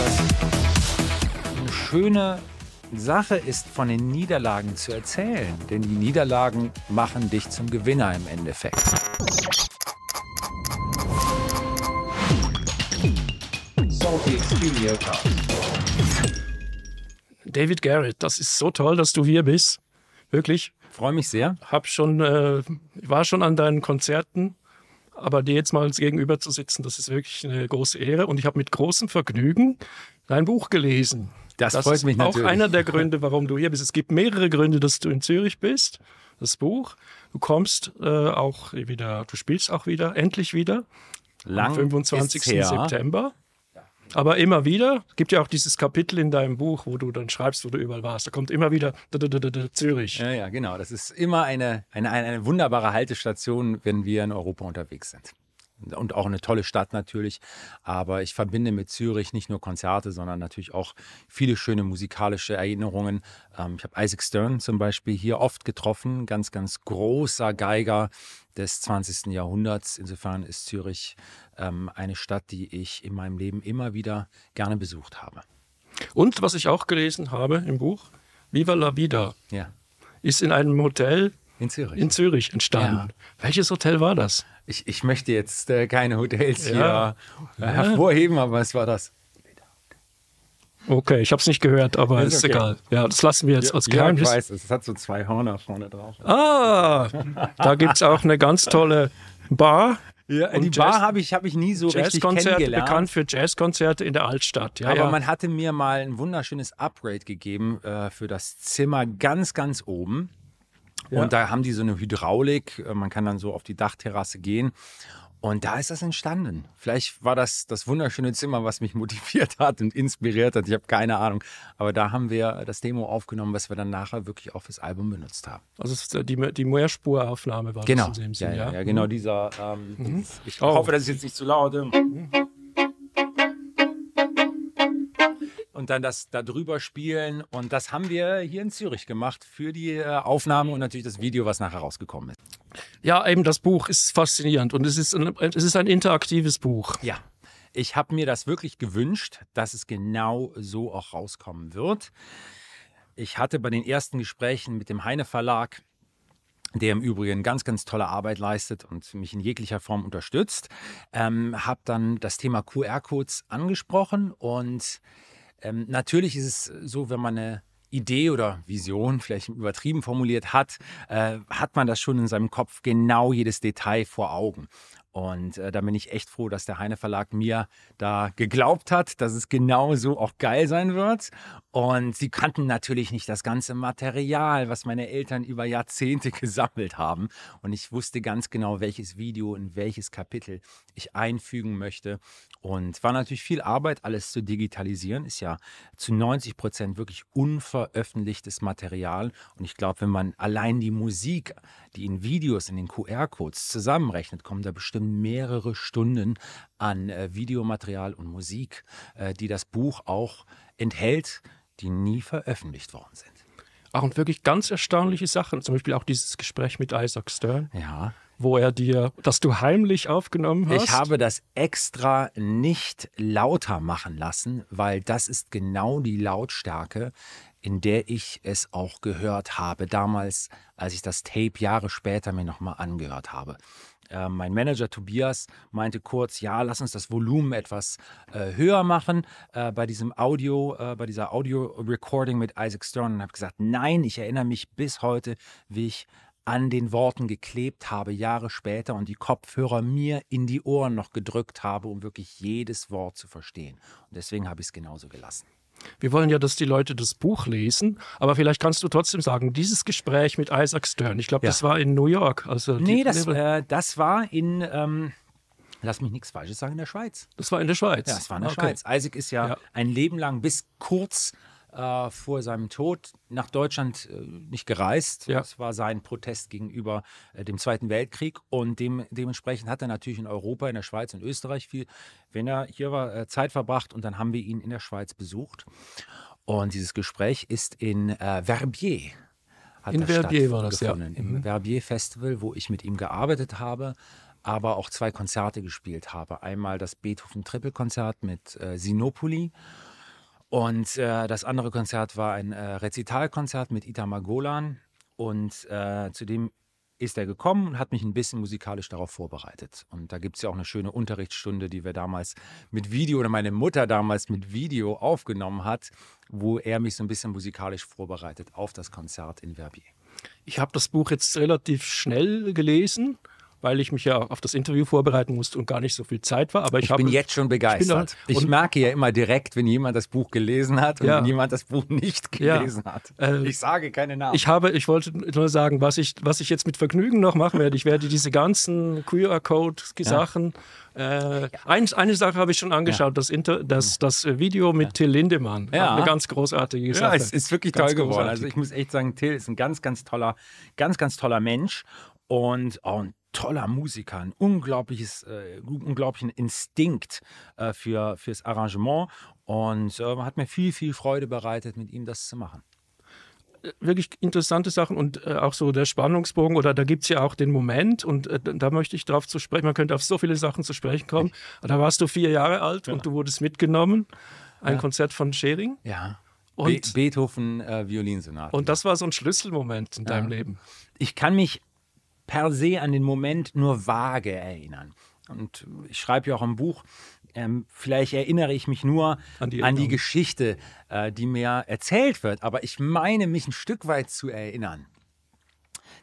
das eine schöne Sache ist, von den Niederlagen zu erzählen. Denn die Niederlagen machen dich zum Gewinner im Endeffekt. David Garrett, das ist so toll, dass du hier bist. Wirklich. Freue mich sehr. Hab schon, äh, war schon an deinen Konzerten, aber dir jetzt mal gegenüber zu sitzen, das ist wirklich eine große Ehre. Und ich habe mit großem Vergnügen dein Buch gelesen. Das, das freut mich natürlich. Auch einer der Gründe, warum du hier bist. Es gibt mehrere Gründe, dass du in Zürich bist. Das Buch. Du kommst äh, auch wieder, du spielst auch wieder, endlich wieder. Lang am 25. September. Aber immer wieder, es gibt ja auch dieses Kapitel in deinem Buch, wo du dann schreibst, wo du überall warst. Da kommt immer wieder Zürich. Ja, ja, genau. Das ist immer eine, eine, eine wunderbare Haltestation, wenn wir in Europa unterwegs sind und auch eine tolle Stadt natürlich. Aber ich verbinde mit Zürich nicht nur Konzerte, sondern natürlich auch viele schöne musikalische Erinnerungen. Ähm, ich habe Isaac Stern zum Beispiel hier oft getroffen, ganz, ganz großer Geiger des 20. Jahrhunderts. Insofern ist Zürich ähm, eine Stadt, die ich in meinem Leben immer wieder gerne besucht habe. Und was ich auch gelesen habe im Buch, Viva la Vida, ja. ist in einem Hotel in Zürich, in Zürich entstanden. Ja. Welches Hotel war das? Ich, ich möchte jetzt äh, keine Hotels ja. hier äh, hervorheben, aber es war das. Okay, ich habe es nicht gehört, aber ist, ist okay. egal. Ja, das lassen wir jetzt ja, als Geheimnis. Ja, ich weiß, es hat so zwei Hörner vorne drauf. Ah, da gibt es auch eine ganz tolle Bar. Ja, die Jazz, Bar habe ich, hab ich nie so richtig kennengelernt. bekannt für Jazzkonzerte in der Altstadt. Ja, Aber ja. man hatte mir mal ein wunderschönes Upgrade gegeben äh, für das Zimmer ganz, ganz oben. Und da haben die so eine Hydraulik. Äh, man kann dann so auf die Dachterrasse gehen. Und da ist das entstanden. Vielleicht war das das wunderschöne Zimmer, was mich motiviert hat und inspiriert hat. Ich habe keine Ahnung. Aber da haben wir das Demo aufgenommen, was wir dann nachher wirklich auch fürs Album benutzt haben. Also die, die Mehrspuraufnahme war genau. das in dem Sinn, ja, ja, ja, genau dieser. Ähm, mhm. Ich oh. hoffe, das ist jetzt nicht zu laut. Mhm. Und dann das da drüber spielen. Und das haben wir hier in Zürich gemacht für die äh, Aufnahme und natürlich das Video, was nachher rausgekommen ist. Ja, eben das Buch ist faszinierend und es ist ein, es ist ein interaktives Buch. Ja. Ich habe mir das wirklich gewünscht, dass es genau so auch rauskommen wird. Ich hatte bei den ersten Gesprächen mit dem Heine Verlag der im Übrigen ganz, ganz tolle Arbeit leistet und mich in jeglicher Form unterstützt, ähm, habe dann das Thema QR-Codes angesprochen und ähm, natürlich ist es so, wenn man eine Idee oder Vision, vielleicht übertrieben formuliert hat, äh, hat man das schon in seinem Kopf genau jedes Detail vor Augen. Und äh, da bin ich echt froh, dass der Heine Verlag mir da geglaubt hat, dass es genau so auch geil sein wird. Und sie kannten natürlich nicht das ganze Material, was meine Eltern über Jahrzehnte gesammelt haben. Und ich wusste ganz genau, welches Video in welches Kapitel ich einfügen möchte. Und war natürlich viel Arbeit, alles zu digitalisieren. Ist ja zu 90 Prozent wirklich unveröffentlichtes Material. Und ich glaube, wenn man allein die Musik, die in Videos, in den QR-Codes zusammenrechnet, kommen da bestimmt mehrere Stunden an äh, Videomaterial und Musik, äh, die das Buch auch enthält, die nie veröffentlicht worden sind. Ach, und wirklich ganz erstaunliche Sachen. Zum Beispiel auch dieses Gespräch mit Isaac Stern. Ja wo er dir, dass du heimlich aufgenommen hast? Ich habe das extra nicht lauter machen lassen, weil das ist genau die Lautstärke, in der ich es auch gehört habe, damals, als ich das Tape Jahre später mir nochmal angehört habe. Äh, mein Manager Tobias meinte kurz, ja, lass uns das Volumen etwas äh, höher machen äh, bei diesem Audio, äh, bei dieser Audio-Recording mit Isaac Stern und habe gesagt, nein, ich erinnere mich bis heute, wie ich an den Worten geklebt habe, Jahre später und die Kopfhörer mir in die Ohren noch gedrückt habe, um wirklich jedes Wort zu verstehen. Und deswegen habe ich es genauso gelassen. Wir wollen ja, dass die Leute das Buch lesen, aber vielleicht kannst du trotzdem sagen, dieses Gespräch mit Isaac Stern, ich glaube, ja. das war in New York. Also nee, das, äh, das war in, ähm, lass mich nichts Falsches sagen, in der Schweiz. Das war in der Schweiz? Ja, das war in der okay. Schweiz. Isaac ist ja, ja, ein Leben lang bis kurz äh, vor seinem Tod nach Deutschland äh, nicht gereist. Ja. Das war sein Protest gegenüber äh, dem Zweiten Weltkrieg und dem, dementsprechend hat er natürlich in Europa, in der Schweiz und Österreich viel, wenn er hier war, äh, Zeit verbracht und dann haben wir ihn in der Schweiz besucht. Und dieses Gespräch ist in äh, Verbier. in Verbier war das, ja. Im mhm. Verbier Festival, wo ich mit ihm gearbeitet habe aber auch zwei Konzerte gespielt habe. Einmal das Beethoven Triple Konzert mit äh, Sinopoli Und äh, das andere Konzert war ein äh, Rezitalkonzert mit Itamar Golan. Und äh, zu dem ist er gekommen und hat mich ein bisschen musikalisch darauf vorbereitet. Und da gibt es ja auch eine schöne Unterrichtsstunde, die wir damals mit Video oder meine Mutter damals mit Video aufgenommen hat, wo er mich so ein bisschen musikalisch vorbereitet auf das Konzert in Verbier. Ich habe das Buch jetzt relativ schnell gelesen weil ich mich ja auf das Interview vorbereiten musste und gar nicht so viel Zeit war. Aber ich, ich bin jetzt schon begeistert. Ich, ich merke ja immer direkt, wenn jemand das Buch gelesen hat und ja. wenn jemand das Buch nicht gelesen ja. hat. Äh, ich sage keine Namen. Ich habe, ich wollte nur sagen, was ich, was ich jetzt mit Vergnügen noch machen werde. Ich werde diese ganzen QR-Code-Sachen. Ja. Äh, eins, eine Sache habe ich schon angeschaut, das, Inter, das, das Video mit Till Lindemann. Ja. Eine ganz großartige Sache. Ja, es ist wirklich ganz toll geworden. Großartig. Also ich muss echt sagen, Till ist ein ganz, ganz toller, ganz, ganz toller Mensch. Und, und toller Musiker, ein unglaubliches, äh, unglaublichen Instinkt äh, für, fürs Arrangement und äh, hat mir viel, viel Freude bereitet, mit ihm das zu machen äh, wirklich interessante Sachen und äh, auch so der Spannungsbogen oder da gibt es ja auch den Moment und äh, da möchte ich darauf zu sprechen, man könnte auf so viele Sachen zu sprechen kommen. Da warst du vier Jahre alt ja. und du wurdest mitgenommen, ein ja. Konzert von Schering. Ja. Und Be Beethoven äh, Violinsonate. Und das war so ein Schlüsselmoment in ja. deinem Leben. Ich kann mich per se an den Moment nur vage erinnern. Und ich schreibe ja auch im Buch, ähm, vielleicht erinnere ich mich nur an die, an die Geschichte, äh, die mir erzählt wird, aber ich meine mich ein Stück weit zu erinnern,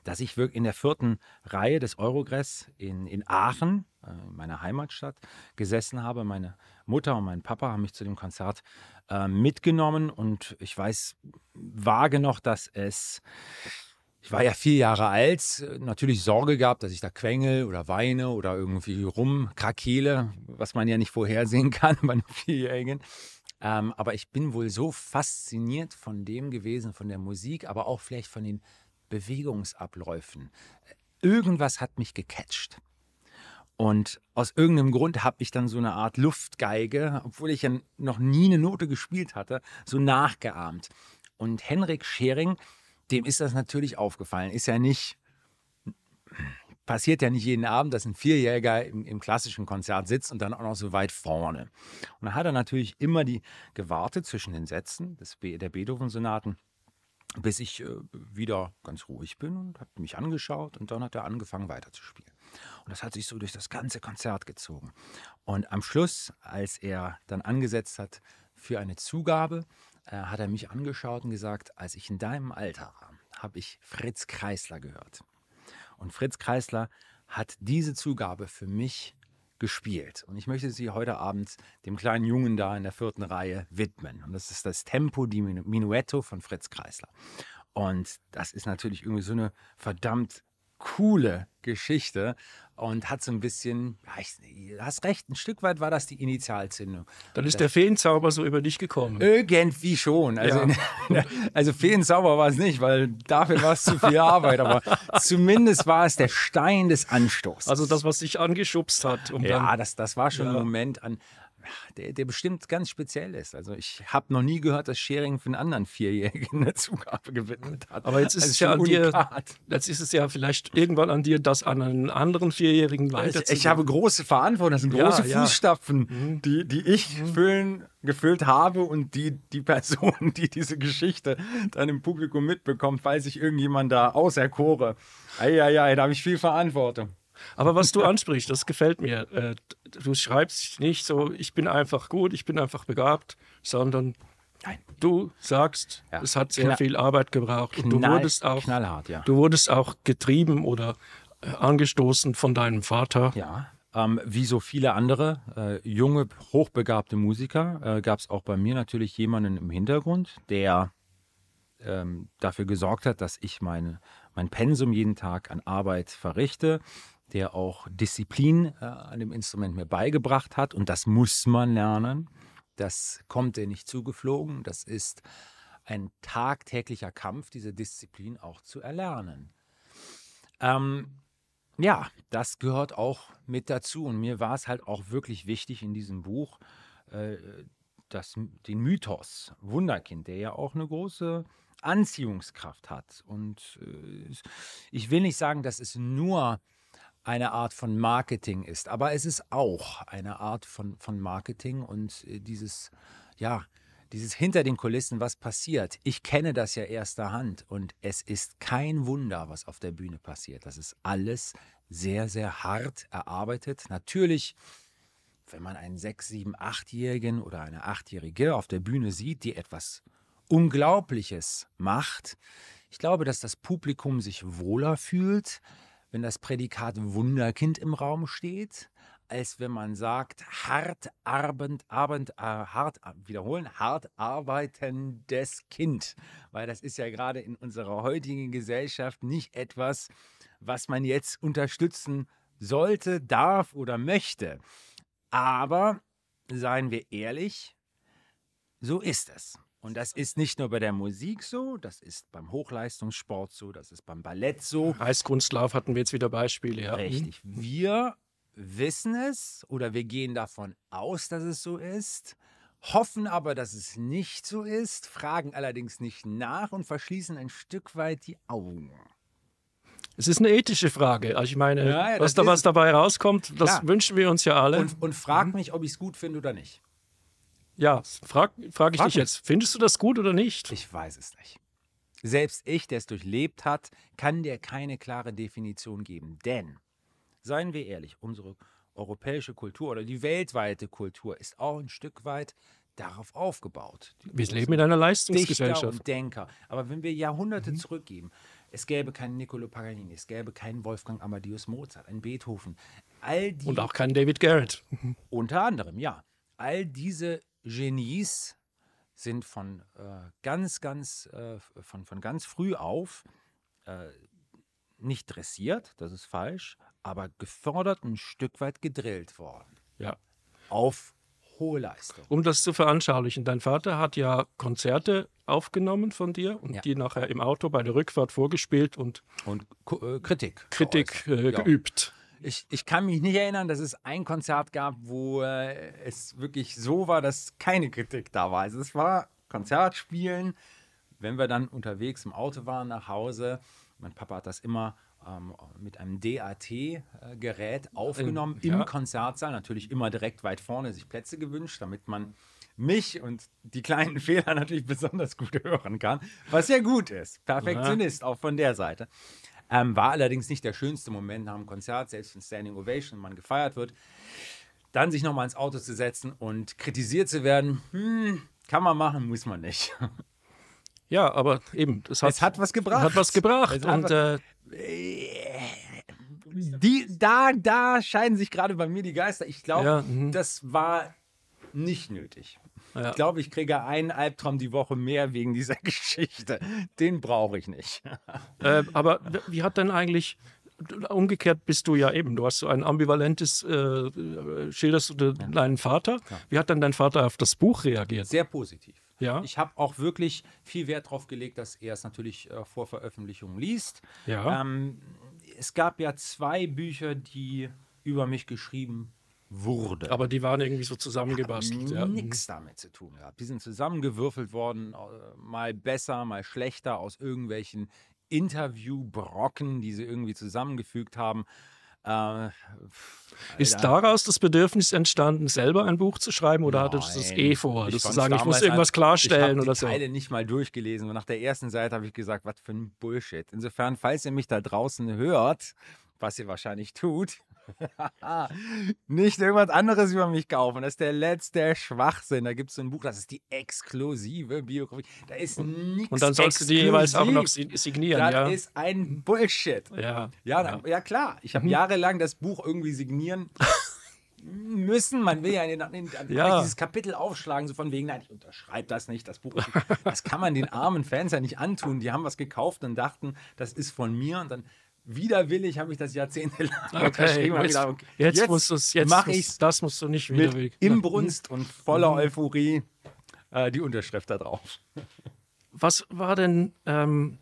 dass ich wirklich in der vierten Reihe des Eurogress in, in Aachen, äh, meiner Heimatstadt, gesessen habe. Meine Mutter und mein Papa haben mich zu dem Konzert äh, mitgenommen und ich weiß vage noch, dass es ich war ja vier Jahre alt, natürlich Sorge gehabt, dass ich da quengel oder weine oder irgendwie rumkrakele, was man ja nicht vorhersehen kann bei einem Vierjährigen. Ähm, aber ich bin wohl so fasziniert von dem gewesen, von der Musik, aber auch vielleicht von den Bewegungsabläufen. Irgendwas hat mich gecatcht. Und aus irgendeinem Grund habe ich dann so eine Art Luftgeige, obwohl ich ja noch nie eine Note gespielt hatte, so nachgeahmt. Und Henrik Schering dem ist das natürlich aufgefallen. Ist ja nicht, passiert ja nicht jeden Abend, dass ein Vierjähriger im, im, klassischen Konzert sitzt und dann auch noch so weit vorne. Und da hat er natürlich immer die gewartet zwischen den Sätzen des, der Beethoven-Sonaten, bis ich äh, wieder ganz ruhig bin und hat mich angeschaut und dann hat er angefangen weiterzuspielen. Und das hat sich so durch das ganze Konzert gezogen. Und am Schluss, als er dann angesetzt hat für eine Zugabe, äh, hat er mich angeschaut und gesagt, als ich in deinem Alter war, habe ich Fritz Kreisler gehört. Und Fritz Kreisler hat diese Zugabe für mich gespielt. Und ich möchte sie heute Abend dem kleinen Jungen da in der vierten Reihe widmen. Und das ist das Tempo di Minuetto von Fritz Kreisler. Und das ist natürlich irgendwie so eine verdammt coole Geschichte und hat so ein bisschen, ja, ich, du hast recht, ein Stück weit war das die Initialzündung. Dann ist der Feenzauber so über dich gekommen. Irgendwie schon. Also, ja. also Feenzauber war es nicht, weil dafür war es zu viel Arbeit, aber zumindest war es der Stein des Anstoßes. Also das, was dich angeschubst hat. Um ja, das, das war schon ja. ein Moment an, der, der bestimmt ganz speziell ist. Also ich habe noch nie gehört, dass Schering für einen anderen Vierjährigen eine Zugabe gewidmet hat. Aber jetzt ist, also es ja an dir, jetzt ist es ja vielleicht irgendwann an dir, das an einen anderen Vierjährigen weiterzugeben. Ich, ich habe große Verantwortung, das sind große ja, Fußstapfen, ja. Mhm. die, die ich mhm. füllen, gefüllt habe und die, die Person, die diese Geschichte dann im Publikum mitbekommt, falls ich irgendjemand da auserkore. Eieiei, da habe ich viel Verantwortung. Aber was du ansprichst, das gefällt mir. Äh, du schreibst nicht so, ich bin einfach gut, ich bin einfach begabt, sondern Nein. du sagst, ja. es hat sehr Knall, viel Arbeit gebraucht und du wurdest auch, ja. du wurdest auch getrieben oder äh, angestoßen von deinem Vater. Ja. Ähm, wie so viele andere äh, junge, hochbegabte Musiker äh, gab es auch bei mir natürlich jemanden im Hintergrund, der ähm, dafür gesorgt hat, dass ich meine, mein Pensum jeden Tag an Arbeit verrichte, der auch Disziplin äh, an dem Instrument mir beigebracht hat. Und das muss man lernen. Das kommt dir nicht zugeflogen. Das ist ein tagtäglicher Kampf, diese Disziplin auch zu erlernen. Ähm, ja, das gehört auch mit dazu. Und mir war es halt auch wirklich wichtig in diesem Buch, äh, das, den Mythos Wunderkind, der ja auch eine große Anziehungskraft hat. Und äh, ich will nicht sagen, dass es nur eine Art von Marketing ist. Aber es ist auch eine Art von, von Marketing und äh, dieses, ja, dieses hinter den Kulissen, was passiert. Ich kenne das ja erster Hand und es ist kein Wunder, was auf der Bühne passiert. Das ist alles sehr, sehr hart erarbeitet. Natürlich, wenn man einen sechs, sieben, achtjährigen oder eine achtjährige auf der Bühne sieht, die etwas Unglaubliches macht, ich glaube, dass das Publikum sich wohler fühlt, wenn das Prädikat Wunderkind im Raum steht, als wenn man sagt, hart, arbend, arbend, äh, hart, äh, wiederholen, hart arbeitendes Kind. Weil das ist ja gerade in unserer heutigen Gesellschaft nicht etwas, was man jetzt unterstützen sollte, darf oder möchte. Aber seien wir ehrlich, so ist es. Und das ist nicht nur bei der Musik so, das ist beim Hochleistungssport so, das ist beim Ballett so. Eiskunstlauf hatten wir jetzt wieder Beispiele, ja. Richtig. Wir wissen es oder wir gehen davon aus, dass es so ist, hoffen aber, dass es nicht so ist, fragen allerdings nicht nach und verschließen ein Stück weit die Augen. Es ist eine ethische Frage. Also ich meine, ja, ja, was da was dabei rauskommt, das klar. wünschen wir uns ja alle. Und, und frag mhm. mich, ob ich es gut finde oder nicht. Ja, frag, frag ich frag dich mich. jetzt. Findest du das gut oder nicht? Ich weiß es nicht. Selbst ich, der es durchlebt hat, kann dir keine klare Definition geben. Denn Seien wir ehrlich, unsere europäische Kultur oder die weltweite Kultur ist auch ein Stück weit darauf aufgebaut. Wir leben in einer Leistungsgesellschaft. Dichter und Denker. Aber wenn wir Jahrhunderte mhm. zurückgeben, es gäbe keinen Niccolo Paganini, es gäbe keinen Wolfgang Amadeus Mozart, einen Beethoven. All die, und auch keinen David Garrett. Unter anderem, ja. All diese Genies sind von äh, ganz, ganz, äh, von, von ganz früh auf äh, nicht dressiert, das ist falsch, aber gefördert ein Stück weit gedrillt worden. Ja. Auf hohe Leistung. Um das zu veranschaulichen, dein Vater hat ja Konzerte aufgenommen von dir und ja. die nachher im Auto bei der Rückfahrt vorgespielt und, und äh, Kritik. Kritik äh, ja. geübt. Ich, ich kann mich nicht erinnern, dass es ein Konzert gab, wo äh, es wirklich so war, dass keine Kritik da war. Also es war Konzertspielen, wenn wir dann unterwegs im Auto waren nach Hause. Mein Papa hat das immer ähm, mit einem DAT-Gerät aufgenommen ja. im Konzertsaal. Natürlich immer direkt weit vorne sich Plätze gewünscht, damit man mich und die kleinen Fehler natürlich besonders gut hören kann, was ja gut ist. Perfektionist, ja. auch von der Seite. Ähm, war allerdings nicht der schönste Moment nach dem Konzert, selbst wenn Standing Ovation man gefeiert wird. Dann sich nochmal ins Auto zu setzen und kritisiert zu werden, hm, kann man machen, muss man nicht. Ja, aber eben, es hat, es hat was gebracht. Hat was gebracht. und äh, die, da, da scheiden sich gerade bei mir die Geister. Ich glaube, ja, mhm. das war nicht nötig. Ja. Ich glaube, ich kriege einen Albtraum die Woche mehr wegen dieser Geschichte. Den brauche ich nicht. Äh, aber wie hat denn eigentlich umgekehrt bist du ja eben, du hast so ein ambivalentes, äh, schilderst du deinen Vater. Wie hat dann dein Vater auf das Buch reagiert? Sehr positiv. Ja. Ich habe auch wirklich viel Wert darauf gelegt, dass er es natürlich äh, vor Veröffentlichung liest. Ja. Ähm, es gab ja zwei Bücher, die über mich geschrieben wurden. Aber die waren irgendwie so zusammengebastelt. Ja. Nichts damit zu tun gehabt. Die sind zusammengewürfelt worden, äh, mal besser, mal schlechter aus irgendwelchen Interviewbrocken, die sie irgendwie zusammengefügt haben. Äh, ist daraus das Bedürfnis entstanden, selber ein Buch zu schreiben oder Nein, hattest du das eh vor? Das zu sagen, ich muss irgendwas klarstellen oder so? Ich habe die Teile nicht mal durchgelesen und nach der ersten Seite habe ich gesagt, was für ein Bullshit. Insofern, falls ihr mich da draußen hört, was ihr wahrscheinlich tut, nicht irgendwas anderes über mich kaufen. Das ist der letzte Schwachsinn. Da gibt es so ein Buch, das ist die exklusive Biografie. Da ist nichts. Und dann sollst exklusiv. du die jeweils auch noch signieren. Das ja. ist ein Bullshit. Ja, ja, ja. ja klar. Ich habe mhm. jahrelang das Buch irgendwie signieren müssen. Man will ja, in, in, in, ja. dieses Kapitel aufschlagen, so von wegen, nein, ich unterschreibe das nicht, das Buch. Das kann man den armen Fans ja nicht antun. Die haben was gekauft und dachten, das ist von mir und dann widerwillig habe ich das jahrzehntelang okay. Jetzt, okay, jetzt, jetzt musst du es, jetzt mache ich Das musst du nicht wieder mit Inbrunst und voller mhm. Euphorie äh, die Unterschrift da drauf. Was war denn, ähm,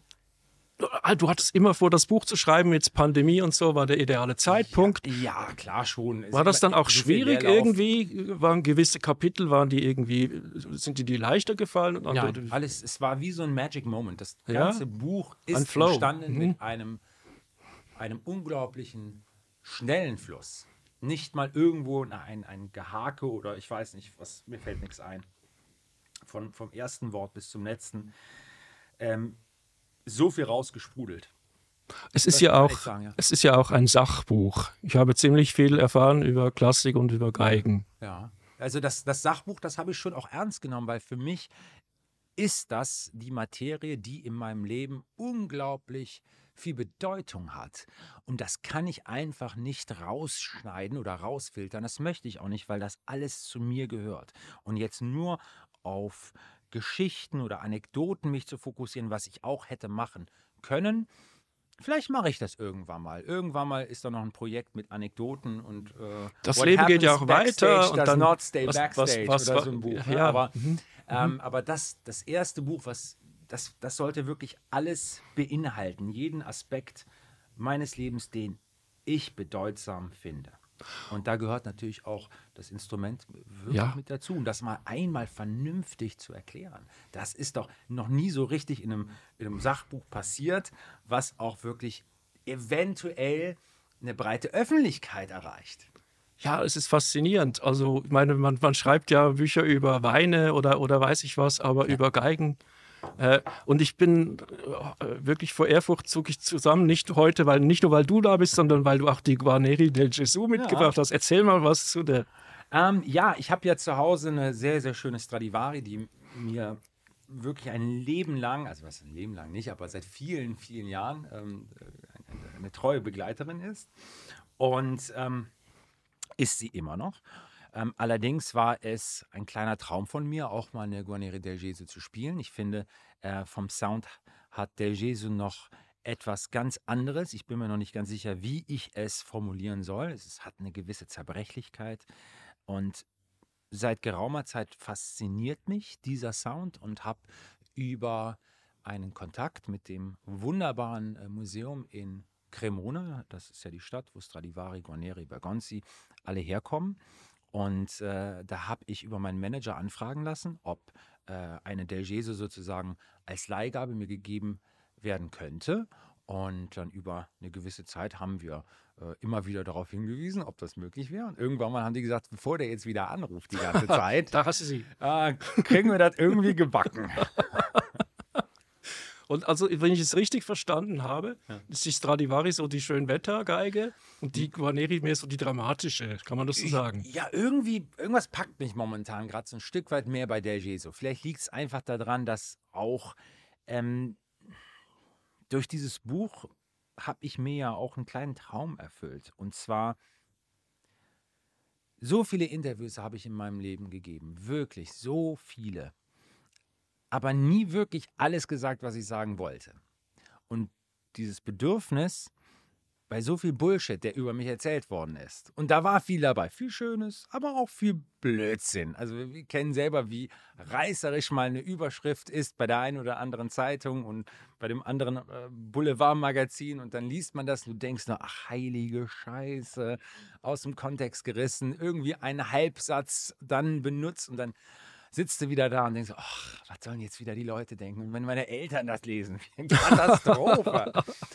du hattest immer vor, das Buch zu schreiben, jetzt Pandemie und so, war der ideale Zeitpunkt. Ja, ja klar schon. War das dann auch schwierig irgendwie? Waren gewisse Kapitel, waren die irgendwie, sind die dir leichter gefallen? ja, alles, es war wie so ein Magic Moment. Das ganze ja? Buch ist entstanden mhm. mit einem einem unglaublichen schnellen Fluss. Nicht mal irgendwo ein, ein Gehake oder ich weiß nicht, was, mir fällt nichts ein. von, vom ersten Wort bis zum letzten ähm, so viel rausgesprudelt. Es ist, ja auch, sagen, ja. es ist ja auch ein Sachbuch. Ich habe ziemlich viel erfahren über Klassik und über Geigen. Ja, also das, das Sachbuch, das habe ich schon auch ernst genommen, weil für mich ist das die Materie, die in meinem Leben unglaublich viel Bedeutung hat. Und das kann ich einfach nicht rausschneiden oder rausfiltern. Das möchte ich auch nicht, weil das alles zu mir gehört. Und jetzt nur auf Geschichten oder Anekdoten mich zu fokussieren, was ich auch hätte machen können, Vielleicht mache ich das irgendwann mal. Irgendwann mal ist da noch ein Projekt mit Anekdoten und äh, das Leben geht ja auch weiter und dann not stay was, backstage was, was, oder so ein Buch. Ja, aber, mhm. ähm, mhm. aber das, das erste Buch, was das, das sollte wirklich alles beinhalten, jeden Aspekt meines Lebens, den ich bedeutsam finde. Und da gehört natürlich auch das Instrument wirklich ja. mit dazu. Und das mal einmal vernünftig zu erklären. Das ist doch noch nie so richtig in einem, in einem Sachbuch passiert, was auch wirklich eventuell eine breite Öffentlichkeit erreicht. Ja, es ist faszinierend. Also, ich meine, man, man schreibt ja Bücher über Weine oder, oder weiß ich was, aber ja. über Geigen und ich bin äh, wirklich vor Ehrfurcht zog ich zusammen, nicht heute, weil nicht nur weil du da bist, sondern weil du auch die Guarneri del Gesù mitgebracht ja. hast. Erzähl mal was zu der. Ähm, ja, ich habe ja zu Hause eine sehr, sehr schöne Stradivari, die mir wirklich ein Leben lang, also was ein Leben lang nicht, aber seit vielen, vielen Jahren ähm, eine, eine, treue Begleiterin ist. Und ähm, ist sie immer noch. Ähm, allerdings war es ein kleiner Traum von mir, auch mal eine Guarneri del Gesù zu spielen. Ich finde, äh, vom Sound hat del Gesù noch etwas ganz anderes. Ich bin mir noch nicht ganz sicher, wie ich es formulieren soll. Es hat eine gewisse Zerbrechlichkeit und seit geraumer Zeit fasziniert mich dieser Sound und habe über einen Kontakt mit dem wunderbaren äh, Museum in Cremona, das ist ja die Stadt, wo Stradivari, Guarneri, Bergonzi alle herkommen, und äh, da habe ich über meinen Manager anfragen lassen, ob äh, eine Del Gese sozusagen als Leihgabe mir gegeben werden könnte. Und dann über eine gewisse Zeit haben wir äh, immer wieder darauf hingewiesen, ob das möglich wäre. Und irgendwann mal haben die gesagt, bevor der jetzt wieder anruft die ganze Zeit, da hast du sie. Äh, kriegen wir das irgendwie gebacken. Und also, wenn ich es richtig verstanden habe, ja. ist die Stradivari so die Schönwettergeige und die Guarneri mehr so die dramatische, kann man das so sagen? Ja, irgendwie, irgendwas packt mich momentan gerade so ein Stück weit mehr bei Del Geso. Vielleicht liegt es einfach daran, dass auch ähm, durch dieses Buch habe ich mir ja auch einen kleinen Traum erfüllt. Und zwar, so viele Interviews habe ich in meinem Leben gegeben. Wirklich, so viele aber nie wirklich alles gesagt, was ich sagen wollte. Und dieses Bedürfnis, bei so viel Bullshit, der über mich erzählt worden ist. Und da war viel dabei. Viel Schönes, aber auch viel Blödsinn. Also wir kennen selber, wie reißerisch mal eine Überschrift ist bei der einen oder anderen Zeitung und bei dem anderen äh, Boulevardmagazin. Und dann liest man das und du denkst nur, ach heilige Scheiße, aus dem Kontext gerissen, irgendwie einen Halbsatz dann benutzt und dann sitzt du wieder da und denkst, ach, was sollen jetzt wieder die Leute denken? Und wenn meine Eltern das lesen, Katastrophe.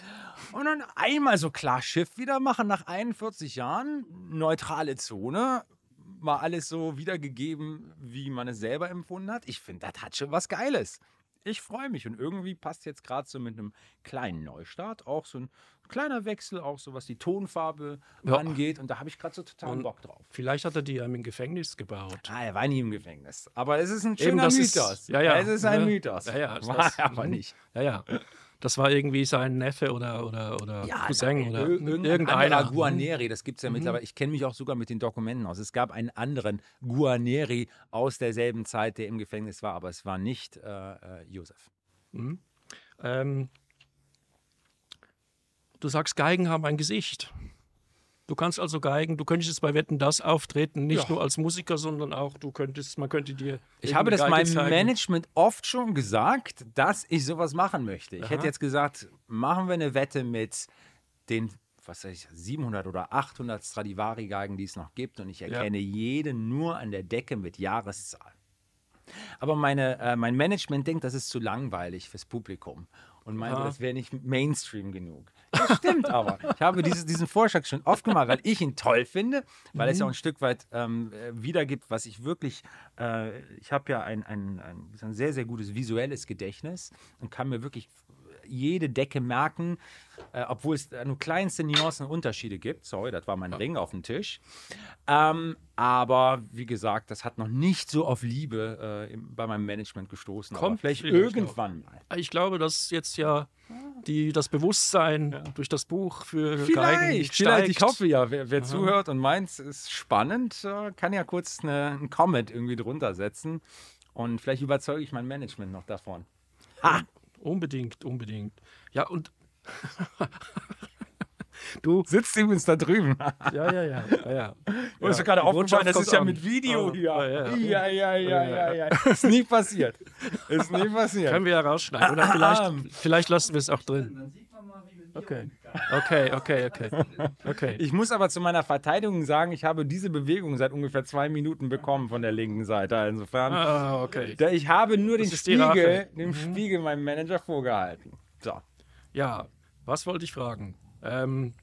und dann einmal so klar Schiff wieder machen nach 41 Jahren, neutrale Zone, mal alles so wiedergegeben, wie man es selber empfunden hat. Ich finde, das hat schon was Geiles ich freue mich und irgendwie passt jetzt gerade so mit einem kleinen Neustart auch so ein kleiner Wechsel, auch so was die Tonfarbe ja. angeht und da habe ich gerade so total und Bock drauf. Vielleicht hat er die im Gefängnis gebaut. Ah, er war nie im Gefängnis. Aber es ist ein schöner Eben, Mythos. Ist, ja, ja. Es ist ein ja. Mythos. Ja, ja, war das, aber mhm. nicht. Ja, ja. Das war irgendwie sein Neffe oder, oder, oder ja, Cousin oder irgendeiner. Guarneri, das gibt es ja mhm. mittlerweile. Ich kenne mich auch sogar mit den Dokumenten aus. Es gab einen anderen Guarneri aus derselben Zeit, der im Gefängnis war, aber es war nicht äh, äh, Josef. Mhm. Ähm, du sagst, Geigen haben ein Gesicht. Du kannst also Geigen, du könntest jetzt bei Wetten das auftreten, nicht ja. nur als Musiker, sondern auch, du könntest, man könnte dir. Ich habe das meinem zeigen. Management oft schon gesagt, dass ich sowas machen möchte. Ich Aha. hätte jetzt gesagt, machen wir eine Wette mit den was weiß ich, 700 oder 800 Stradivari-Geigen, die es noch gibt, und ich erkenne ja. jede nur an der Decke mit Jahreszahl. Aber meine, äh, mein Management denkt, das ist zu langweilig fürs Publikum. Und meinte, das wäre nicht Mainstream genug. Das stimmt aber. Ich habe dieses, diesen Vorschlag schon oft gemacht, weil ich ihn toll finde, weil mhm. es ja auch ein Stück weit ähm, wiedergibt, was ich wirklich, äh, ich habe ja ein, ein, ein, ein sehr, sehr gutes visuelles Gedächtnis und kann mir wirklich jede Decke merken, äh, obwohl es nur kleinste Nuancen und Unterschiede gibt. Sorry, das war mein Ring auf dem Tisch. Ähm, aber wie gesagt, das hat noch nicht so auf Liebe äh, bei meinem Management gestoßen. Kommt vielleicht irgendwann mal. Ich glaube, dass jetzt ja die, das Bewusstsein ja. durch das Buch für vielleicht. Vielleicht, ich hoffe ja, wer, wer zuhört und meint, es ist spannend, äh, kann ja kurz eine, einen Comment irgendwie drunter setzen. Und vielleicht überzeuge ich mein Management noch davon. Ha! Unbedingt, unbedingt. Ja, und du sitzt übrigens da drüben. ja, ja, ja. ja, ja. Und ist gerade aufgefallen, das ist ja mit Video oh, hier. Oh, ja. Ja, ja, ja, ja, ja. Ist nie passiert. Ist nie passiert. Können wir ja rausschneiden. Oder vielleicht, vielleicht lassen wir es auch drin. Okay. Okay, okay, okay. okay. Ich muss aber zu meiner Verteidigung sagen, ich habe diese Bewegung seit ungefähr zwei Minuten bekommen von der linken Seite. Insofern, ah, okay. ich habe nur den Spiegel, den mhm. Spiegel meinem Manager vorgehalten. So. Ja, was wollte ich fragen? Ähm,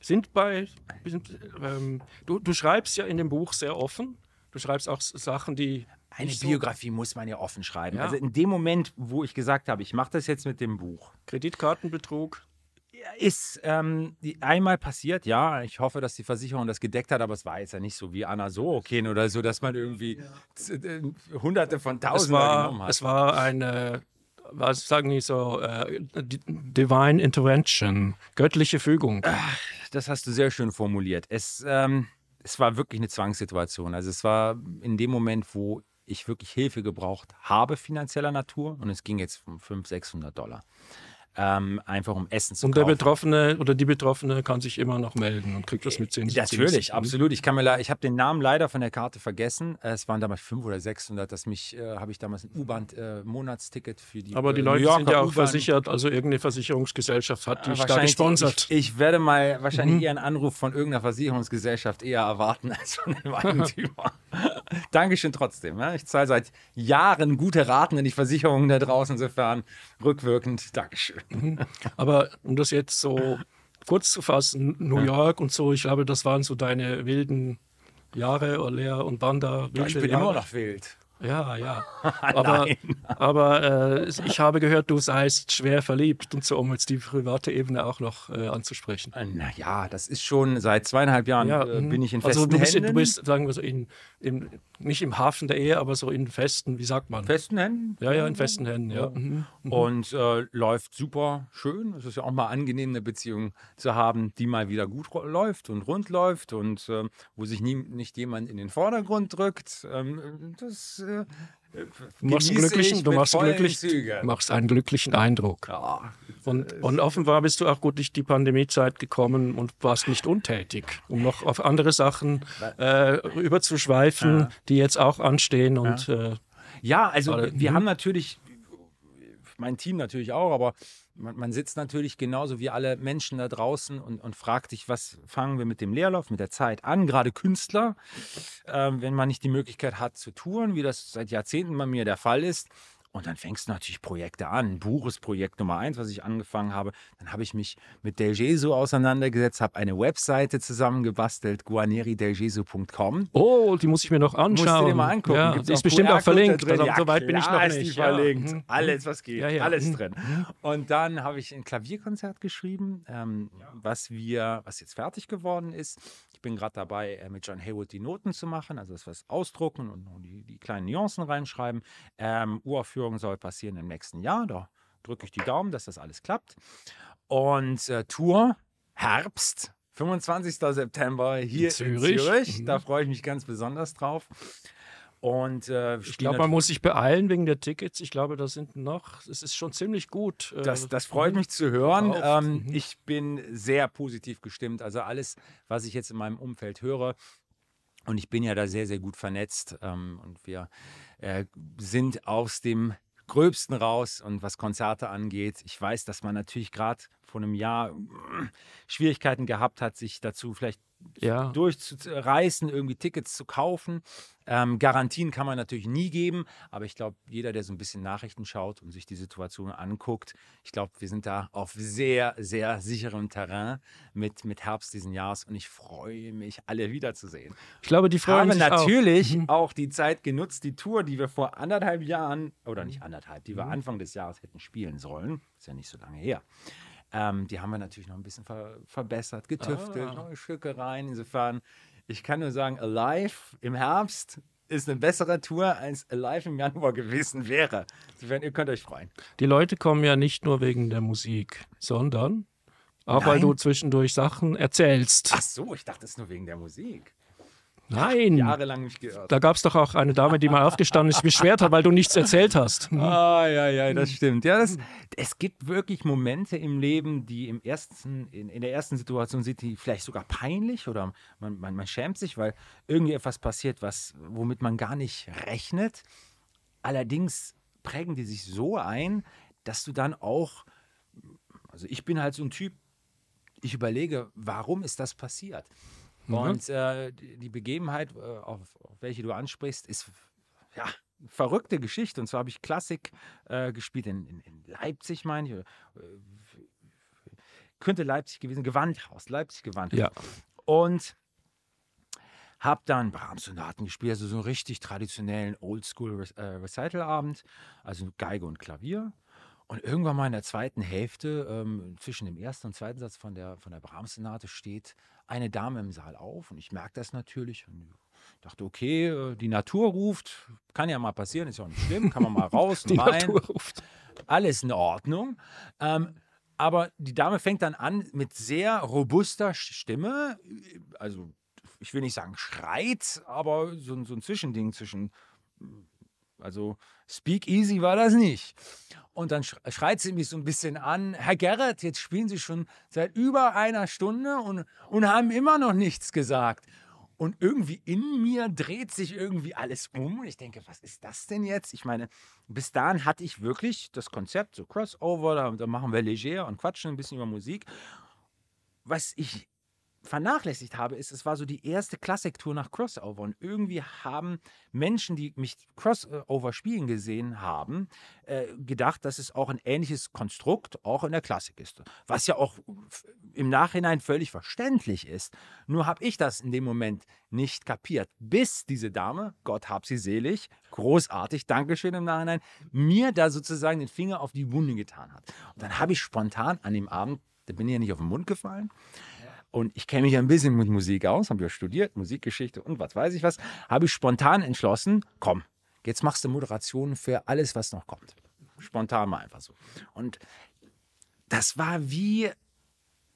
sind bei, sind, ähm, du, du schreibst ja in dem Buch sehr offen. Du schreibst auch Sachen, die eine Biografie so muss man ja offen schreiben. Ja. Also in dem Moment, wo ich gesagt habe, ich mache das jetzt mit dem Buch. Kreditkartenbetrug ist ähm, einmal passiert, ja. Ich hoffe, dass die Versicherung das gedeckt hat, aber es war jetzt ja nicht so wie Anna Sorokin oder so, dass man irgendwie ja. Äh, hunderte von Tausenden genommen hat. Es war eine, was sagen die so, äh, Divine Intervention, göttliche Fügung. Das hast du sehr schön formuliert. Es, ähm, es war wirklich eine Zwangssituation. Also es war in dem Moment, wo ich wirklich Hilfe gebraucht habe, finanzieller Natur, und es ging jetzt um 500, 600 Dollar ähm, einfach um Essen zu und kaufen. Und der Betroffene oder die Betroffene kann sich immer noch melden und kriegt das mit 10 Natürlich, 10. absolut. Ich, ich habe den Namen leider von der Karte vergessen. Es waren damals 500 oder 600. Das mich äh, habe ich damals ein U-Bahn-Monatsticket äh, für die Aber die äh, Leute sind ja auch versichert, also irgendeine Versicherungsgesellschaft hat die da gesponsert. Ich, ich, werde mal wahrscheinlich mhm. eher einen Anruf von irgendeiner Versicherungsgesellschaft eher erwarten als von dem Eigentümer. Dankeschön trotzdem. Ja. Ich zahle seit Jahren gute Raten in die Versicherungen da draußen, insofern rückwirkend. Dankeschön. Mhm. Aber um das jetzt so kurz zu fassen, New York und so, ich glaube, das waren so deine wilden Jahre, Lehr und Wander. Ja, ich bin Jahre. immer noch wild. Ja, ja. Aber, aber äh, ich habe gehört, du seist schwer verliebt und so, um jetzt die private Ebene auch noch äh, anzusprechen. Äh, naja, das ist schon seit zweieinhalb Jahren ja, äh, mhm. bin ich in festen also du. Du bist, sagen wir so, in, in, nicht im Hafen der Ehe, aber so in festen, wie sagt man? Festen Händen? Ja, ja, in festen Händen, ja. Mhm. Mhm. Und äh, läuft super schön. Es ist ja auch mal angenehm, eine Beziehung zu haben, die mal wieder gut läuft und rund läuft und äh, wo sich nie, nicht jemand in den Vordergrund drückt. Ähm, das äh, Du machst, einen glücklichen, du machst, glücklich, machst einen glücklichen Eindruck. Ja, und, und, offenbar bist du auch gut durch die Pandemiezeit gekommen und warst nicht untätig, um noch auf andere Sachen äh, überzuschweifen, ja. die jetzt auch anstehen. Und, ja. Äh, ja also wir hm? haben natürlich, mein Team natürlich auch, aber man, man, sitzt natürlich genauso wie alle Menschen da draußen und, und, fragt sich, was fangen wir mit dem Leerlauf, mit der Zeit an, gerade Künstler, äh, wenn man nicht die Möglichkeit hat zu touren, wie das seit Jahrzehnten bei mir der Fall ist, und dann fängst du natürlich Projekte an. Ein Buch ist Projekt Nummer eins, was ich angefangen habe. Dann habe ich mich mit Del Gesu auseinandergesetzt, habe eine Webseite zusammengebastelt, guaneridelgesu.com. Oh, die muss ich mir noch anschauen. Musst du dir mal angucken. Ja, die ist bestimmt auch verlinkt. Also, ja, Soweit bin ich noch nicht. Ist die verlinkt. Ja. Mhm. Alles, was geht. Ja, Alles mhm. drin. Und dann habe ich ein Klavierkonzert geschrieben, ähm, was wir, was jetzt fertig geworden ist. Ich bin gerade dabei, äh, mit John Haywood die Noten zu machen, also das was ausdrucken und die, die kleinen Nuancen reinschreiben. Ähm, Uraufführung Uraufführung soll passieren im nächsten Jahr. Da drücke ich die Daumen, dass das alles klappt. Und äh, Tour Herbst, 25. September hier in Zürich. In Zürich. Mhm. Da freue ich mich ganz besonders drauf. Und äh, ich glaube, man muss sich beeilen wegen der Tickets. Ich glaube, da sind noch, es ist schon ziemlich gut. Äh, das, das freut mich zu hören. Ähm, mhm. Ich bin sehr positiv gestimmt. Also alles, was ich jetzt in meinem Umfeld höre, und ich bin ja da sehr, sehr gut vernetzt. Ähm, und wir äh, sind aus dem Gröbsten raus und was Konzerte angeht. Ich weiß, dass man natürlich gerade vor einem Jahr äh, Schwierigkeiten gehabt hat, sich dazu vielleicht Ja. durchzureißen, irgendwie Tickets zu kaufen. Ähm, Garantien kann man natürlich nie geben, aber ich glaube, jeder, der so ein bisschen Nachrichten schaut und sich die Situation anguckt, ich glaube, wir sind da auf sehr, sehr sicherem Terrain mit, mit Herbst diesen Jahres und ich freue mich, alle wiederzusehen. Ich glaube, die freuen habe sich auch. natürlich Mhm. auch. die Zeit genutzt, die Tour, die wir vor anderthalb Jahren, oder Mhm. nicht anderthalb, die wir Anfang des Jahres hätten spielen sollen, ist ja nicht so lange her. Ähm, die haben wir natürlich noch ein bisschen ver verbessert, getüftelt, Ah. neue Stücke rein. Insofern, ich kann nur sagen, Alive im Herbst ist eine bessere Tour, als Alive im Januar gewesen wäre. Insofern, ihr könnt euch freuen. Die Leute kommen ja nicht nur wegen der Musik, sondern auch weil Nein. du zwischendurch Sachen erzählst. Ach so, ich dachte, es ist nur wegen der Musik. Nein, Jahrelang mich geirrt. da gab es doch auch eine Dame, die mal aufgestanden ist, beschwert hat, weil du nichts erzählt hast. Ah, ja, ja, das stimmt. Ja, das, es gibt wirklich Momente im Leben, die im ersten, in, in der ersten Situation sind die vielleicht sogar peinlich oder man, man, man schämt sich, weil irgendwie etwas passiert, was, womit man gar nicht rechnet. Allerdings prägen die sich so ein, dass du dann auch, also ich bin halt so ein Typ, ich überlege, warum ist das passiert? Und äh, die Begebenheit, äh, auf, auf welche du ansprichst, ist ja verrückte Geschichte. Und zwar habe ich Klassik äh, gespielt in, in, in Leipzig, meine ich. Äh, könnte Leipzig gewesen, Gewandhaus, Leipzig Gewandhaus. Ja. Und habe dann Brahms-Sonaten gespielt, also so einen richtig traditionellen Oldschool-Recital-Abend, also Geige und Klavier. Und irgendwann mal in der zweiten Hälfte, ähm, zwischen dem ersten und zweiten Satz von der, von der Brahms-Sonate, steht eine Dame im Saal auf und ich merke das natürlich und dachte, okay, äh, die Natur ruft, kann ja mal passieren, ist ja auch nicht schlimm, kann man mal raus Die rein Natur ruft. alles in Ordnung. Ähm, aber die Dame fängt dann an mit sehr robuster Stimme, also ich will nicht sagen schreit, aber so, so ein Zwischending zwischen, also Speak Easy war das nicht. Und dann sch- schreit sie mich so ein bisschen an, Herr Gerrit, jetzt spielen Sie schon seit über einer Stunde und, und haben immer noch nichts gesagt. Und irgendwie in mir dreht sich irgendwie alles um. Und ich denke, was ist das denn jetzt? Ich meine, bis dahin hatte ich wirklich das Konzept, so Crossover, da, da machen wir leger und quatschen ein bisschen über Musik. Was ich vernachlässigt habe, ist, es war so die erste Klassiktour nach Crossover. Und irgendwie haben Menschen, die mich Crossover spielen gesehen haben, äh, gedacht, dass es auch ein ähnliches Konstrukt auch in der Klassik ist. Was ja auch im Nachhinein völlig verständlich ist. Nur habe ich das in dem Moment nicht kapiert, bis diese Dame, Gott hab sie selig, großartig, Dankeschön im Nachhinein, mir da sozusagen den Finger auf die Wunde getan hat. Und dann habe ich spontan an dem Abend, da bin ich ja nicht auf den Mund gefallen, und ich kenne mich ja ein bisschen mit Musik aus, habe ja studiert, Musikgeschichte und was weiß ich was, habe ich spontan entschlossen, komm, jetzt machst du Moderation für alles, was noch kommt. Spontan mal einfach so. Und das war wie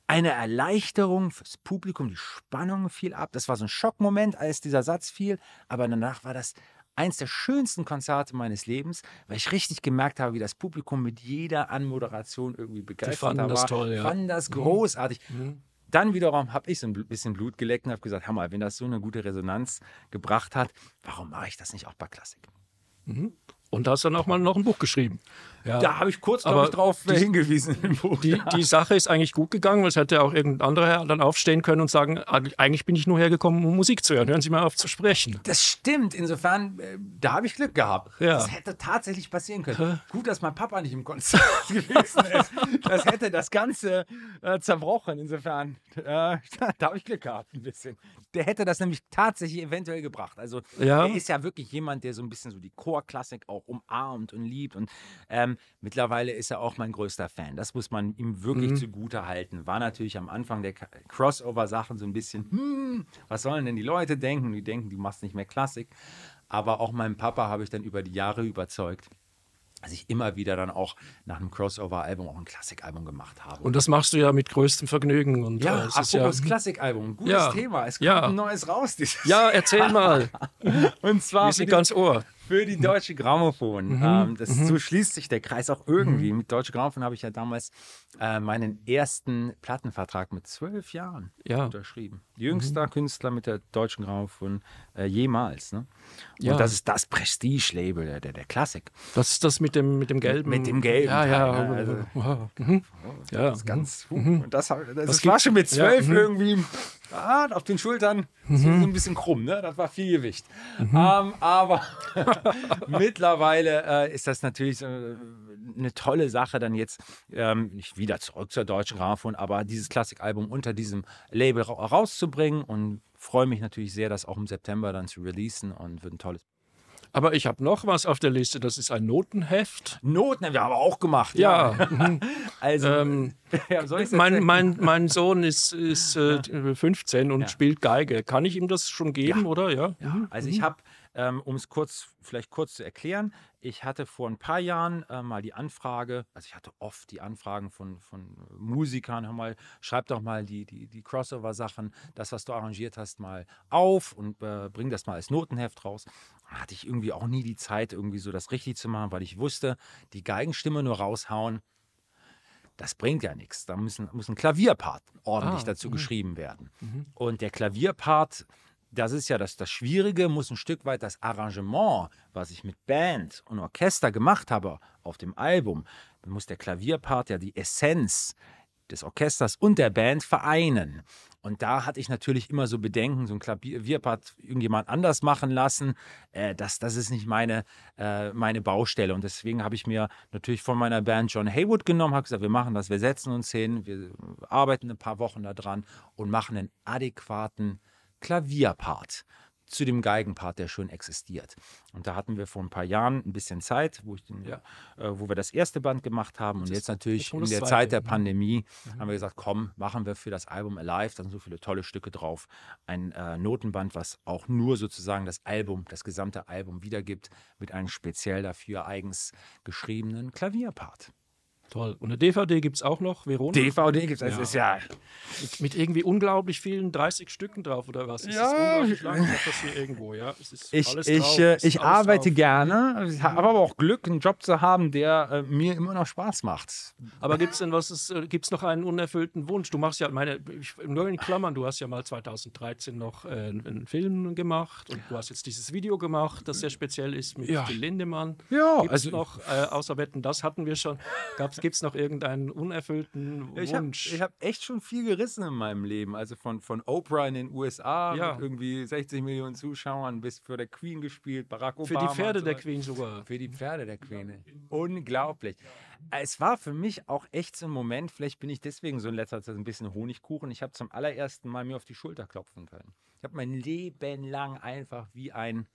eine Erleichterung fürs Publikum, die Spannung fiel ab. Das war so ein Schockmoment, als dieser Satz fiel, aber danach war das eins der schönsten Konzerte meines Lebens, weil ich richtig gemerkt habe, wie das Publikum mit jeder Anmoderation irgendwie begeistert fanden das war. toll, ja. Fanden das großartig. Dann wiederum habe ich so ein bisschen Blut geleckt und habe gesagt, Hammer, wenn das so eine gute Resonanz gebracht hat, warum mache ich das nicht auch bei Klassik? Und hast dann auch mal noch ein Buch geschrieben. Ja. Da habe ich kurz Aber glaub ich, drauf die- hingewiesen im Buch. Die, die Sache ist eigentlich gut gegangen, weil es hätte auch irgendein anderer Herr dann aufstehen können und sagen, "Eig- eigentlich bin ich nur hergekommen, um Musik zu hören. Hören Sie mal auf zu sprechen. Das stimmt. Insofern, äh, da habe ich Glück gehabt. Ja. Das hätte tatsächlich passieren können. Gut, dass mein Papa nicht im Konzert gewesen ist. Das hätte das Ganze äh, zerbrochen. Insofern, äh, da habe ich Glück gehabt ein bisschen. Der hätte das nämlich tatsächlich eventuell gebracht. Also Ja. er ist ja wirklich jemand, der so ein bisschen so die Chorklassik auch umarmt und liebt. Und ähm, mittlerweile ist er auch mein größter Fan. Das muss man ihm wirklich Mhm. zugute halten. War natürlich am Anfang der Crossover-Sachen so ein bisschen, hm, was sollen denn die Leute denken? Die denken, du machst nicht mehr Klassik. Aber auch meinen Papa habe ich dann über die Jahre überzeugt, dass ich immer wieder dann auch nach einem Crossover-Album auch ein Klassikalbum gemacht habe. Und das machst du ja mit größtem Vergnügen. Und, ja, äh, es ist ja, apropos Klassikalbum, gutes Ja. Thema. Es kommt Ja. ein neues raus dieses ja, erzähl mal. Und zwar Wir sind ganz Ohr. Für die Deutsche Grammophon. Mhm. Ähm, das, mhm. So schließt sich der Kreis auch irgendwie. Mhm. Mit Deutsche Grammophon habe ich ja damals äh, meinen ersten Plattenvertrag mit zwölf Jahren ja. unterschrieben. Jüngster mhm. Künstler mit der Deutschen Grammophon äh, jemals. Ne? Ja. Und das ist das Prestige-Label, der, der, der Klassik. Das ist das mit dem, mit dem gelben. Mit dem gelben. Ja, ja. Teil, ne? also, wow. mhm. oh, ja. Das ist ganz. Mhm. Und das, das, das war schon mit zwölf irgendwie ah, auf den Schultern mhm. so, ein bisschen krumm, ne? Das war viel Gewicht. Mhm. Ähm, aber mittlerweile äh, ist das natürlich äh, eine tolle Sache, dann jetzt ähm, nicht wieder zurück zur deutschen Grammophon, aber dieses Klassikalbum unter diesem Label ra rauszubringen und freue mich natürlich sehr, das auch im September dann zu releasen und wird ein tolles aber ich habe noch was auf der Liste, das ist ein Notenheft. Notenheft, wir haben auch gemacht. Ja. ja. also, ähm, ja, mein, mein, mein Sohn ist, ist äh, 15 und ja. spielt Geige. Kann ich ihm das schon geben, oder? Ja. Mhm. Also ich mhm. habe ähm, um es kurz, vielleicht kurz zu erklären, ich hatte vor ein paar Jahren äh, mal die Anfrage, also ich hatte oft die Anfragen von, von Musikern, hör mal, schreib doch mal die, die, die Crossover-Sachen, das, was du arrangiert hast, mal auf und äh, bring das mal als Notenheft raus. Da hatte ich irgendwie auch nie die Zeit, irgendwie so das richtig zu machen, weil ich wusste, die Geigenstimme nur raushauen, das bringt ja nichts. Da müssen, muss ein Klavierpart ordentlich ah, dazu mh. geschrieben werden. Mhm. Und der Klavierpart das ist ja das, das Schwierige, muss ein Stück weit das Arrangement, was ich mit Band und Orchester gemacht habe auf dem Album, muss der Klavierpart ja die Essenz des Orchesters und der Band vereinen. Und da hatte ich natürlich immer so Bedenken, so ein Klavierpart irgendjemand anders machen lassen. Äh, das, das ist nicht meine, äh, meine Baustelle. Und deswegen habe ich mir natürlich von meiner Band John Haywood genommen, habe gesagt, wir machen das, wir setzen uns hin, wir arbeiten ein paar Wochen daran und machen einen adäquaten Klavierpart zu dem Geigenpart, der schon existiert. Und da hatten wir vor ein paar Jahren ein bisschen Zeit, wo, den, ja. äh, wo wir das erste Band gemacht haben. Und jetzt natürlich in der Zeit der Pandemie mhm. haben wir gesagt, komm, machen wir für das Album Alive, da sind so viele tolle Stücke drauf, ein äh, Notenband, was auch nur sozusagen das Album, das gesamte Album wiedergibt, mit einem speziell dafür eigens geschriebenen Klavierpart. Toll. Und eine DVD gibt es auch noch, Verona? DVD gibt es, das ja. ist ja. Mit, mit, irgendwie unglaublich vielen 30 Stücken drauf, oder was? Ist ja. das lang? Irgendwo, ja? ich ich, äh, ich arbeite drauf. gerne, habe aber auch Glück, einen Job zu haben, der äh, mir immer noch Spaß macht. Aber gibt es denn was, ist, äh, noch einen unerfüllten Wunsch? Du machst ja, meine, ich, nur in Klammern, du hast ja mal 2013 noch äh, einen Film gemacht und du hast jetzt dieses Video gemacht, das sehr speziell ist mit ja. Lindemann. Ja. Gibt es also, noch, äh, außer Wetten, das hatten wir schon, gab Gibt es noch irgendeinen unerfüllten Wunsch? Ich habe hab echt schon viel gerissen in meinem Leben. Also von, von Oprah in den USA ja. mit irgendwie 60 Millionen Zuschauern bis für der Queen gespielt, Barack Obama. Für die Pferde so. der Queen sogar. Für die Pferde der Queen. Unglaublich. Es war für mich auch echt so ein Moment, vielleicht bin ich deswegen so in letzter Zeit ein bisschen Honigkuchen. Ich habe zum allerersten Mal mir auf die Schulter klopfen können. Ich habe mein Leben lang einfach wie ein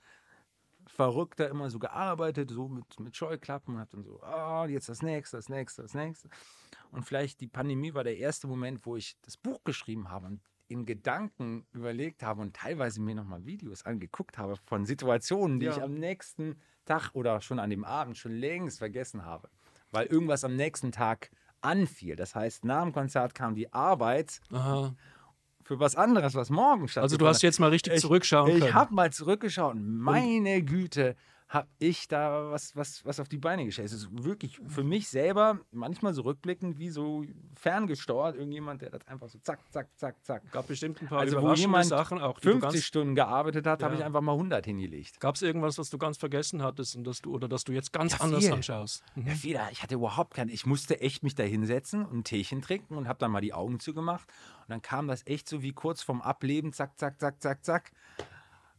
Verrückter immer so gearbeitet, so mit, mit Scheuklappen, hat dann so, oh, jetzt das nächste, das nächste, das nächste. Und vielleicht die Pandemie war der erste Moment, wo ich das Buch geschrieben habe und in Gedanken überlegt habe und teilweise mir nochmal Videos angeguckt habe von Situationen, die ja. ich am nächsten Tag oder schon an dem Abend schon längst vergessen habe. Weil irgendwas am nächsten Tag anfiel. Das heißt, nach dem Konzert kam die Arbeit Aha für was anderes, was morgen stattfindet. Also du hast jetzt mal richtig ich, zurückschauen ich können. Ich habe mal zurückgeschaut. Meine Güte, habe ich da was, was, was auf die Beine gestellt. Es ist wirklich für mich selber manchmal so rückblickend wie so ferngesteuert. Irgendjemand, der das einfach so zack, zack, zack, zack. Gab bestimmt ein paar also, wo jemand Sachen auch. 50 Stunden gearbeitet hat, ja. habe ich einfach mal 100 hingelegt. Gab es irgendwas, was du ganz vergessen hattest und dass du, oder dass du jetzt ganz ja, anders anschaust? Mhm. Ja, viel. Ich hatte überhaupt keine. Ich musste echt mich da hinsetzen und ein Teechen trinken und habe dann mal die Augen zugemacht. Und dann kam das echt so wie kurz vorm Ableben, zack, zack, zack, zack, zack.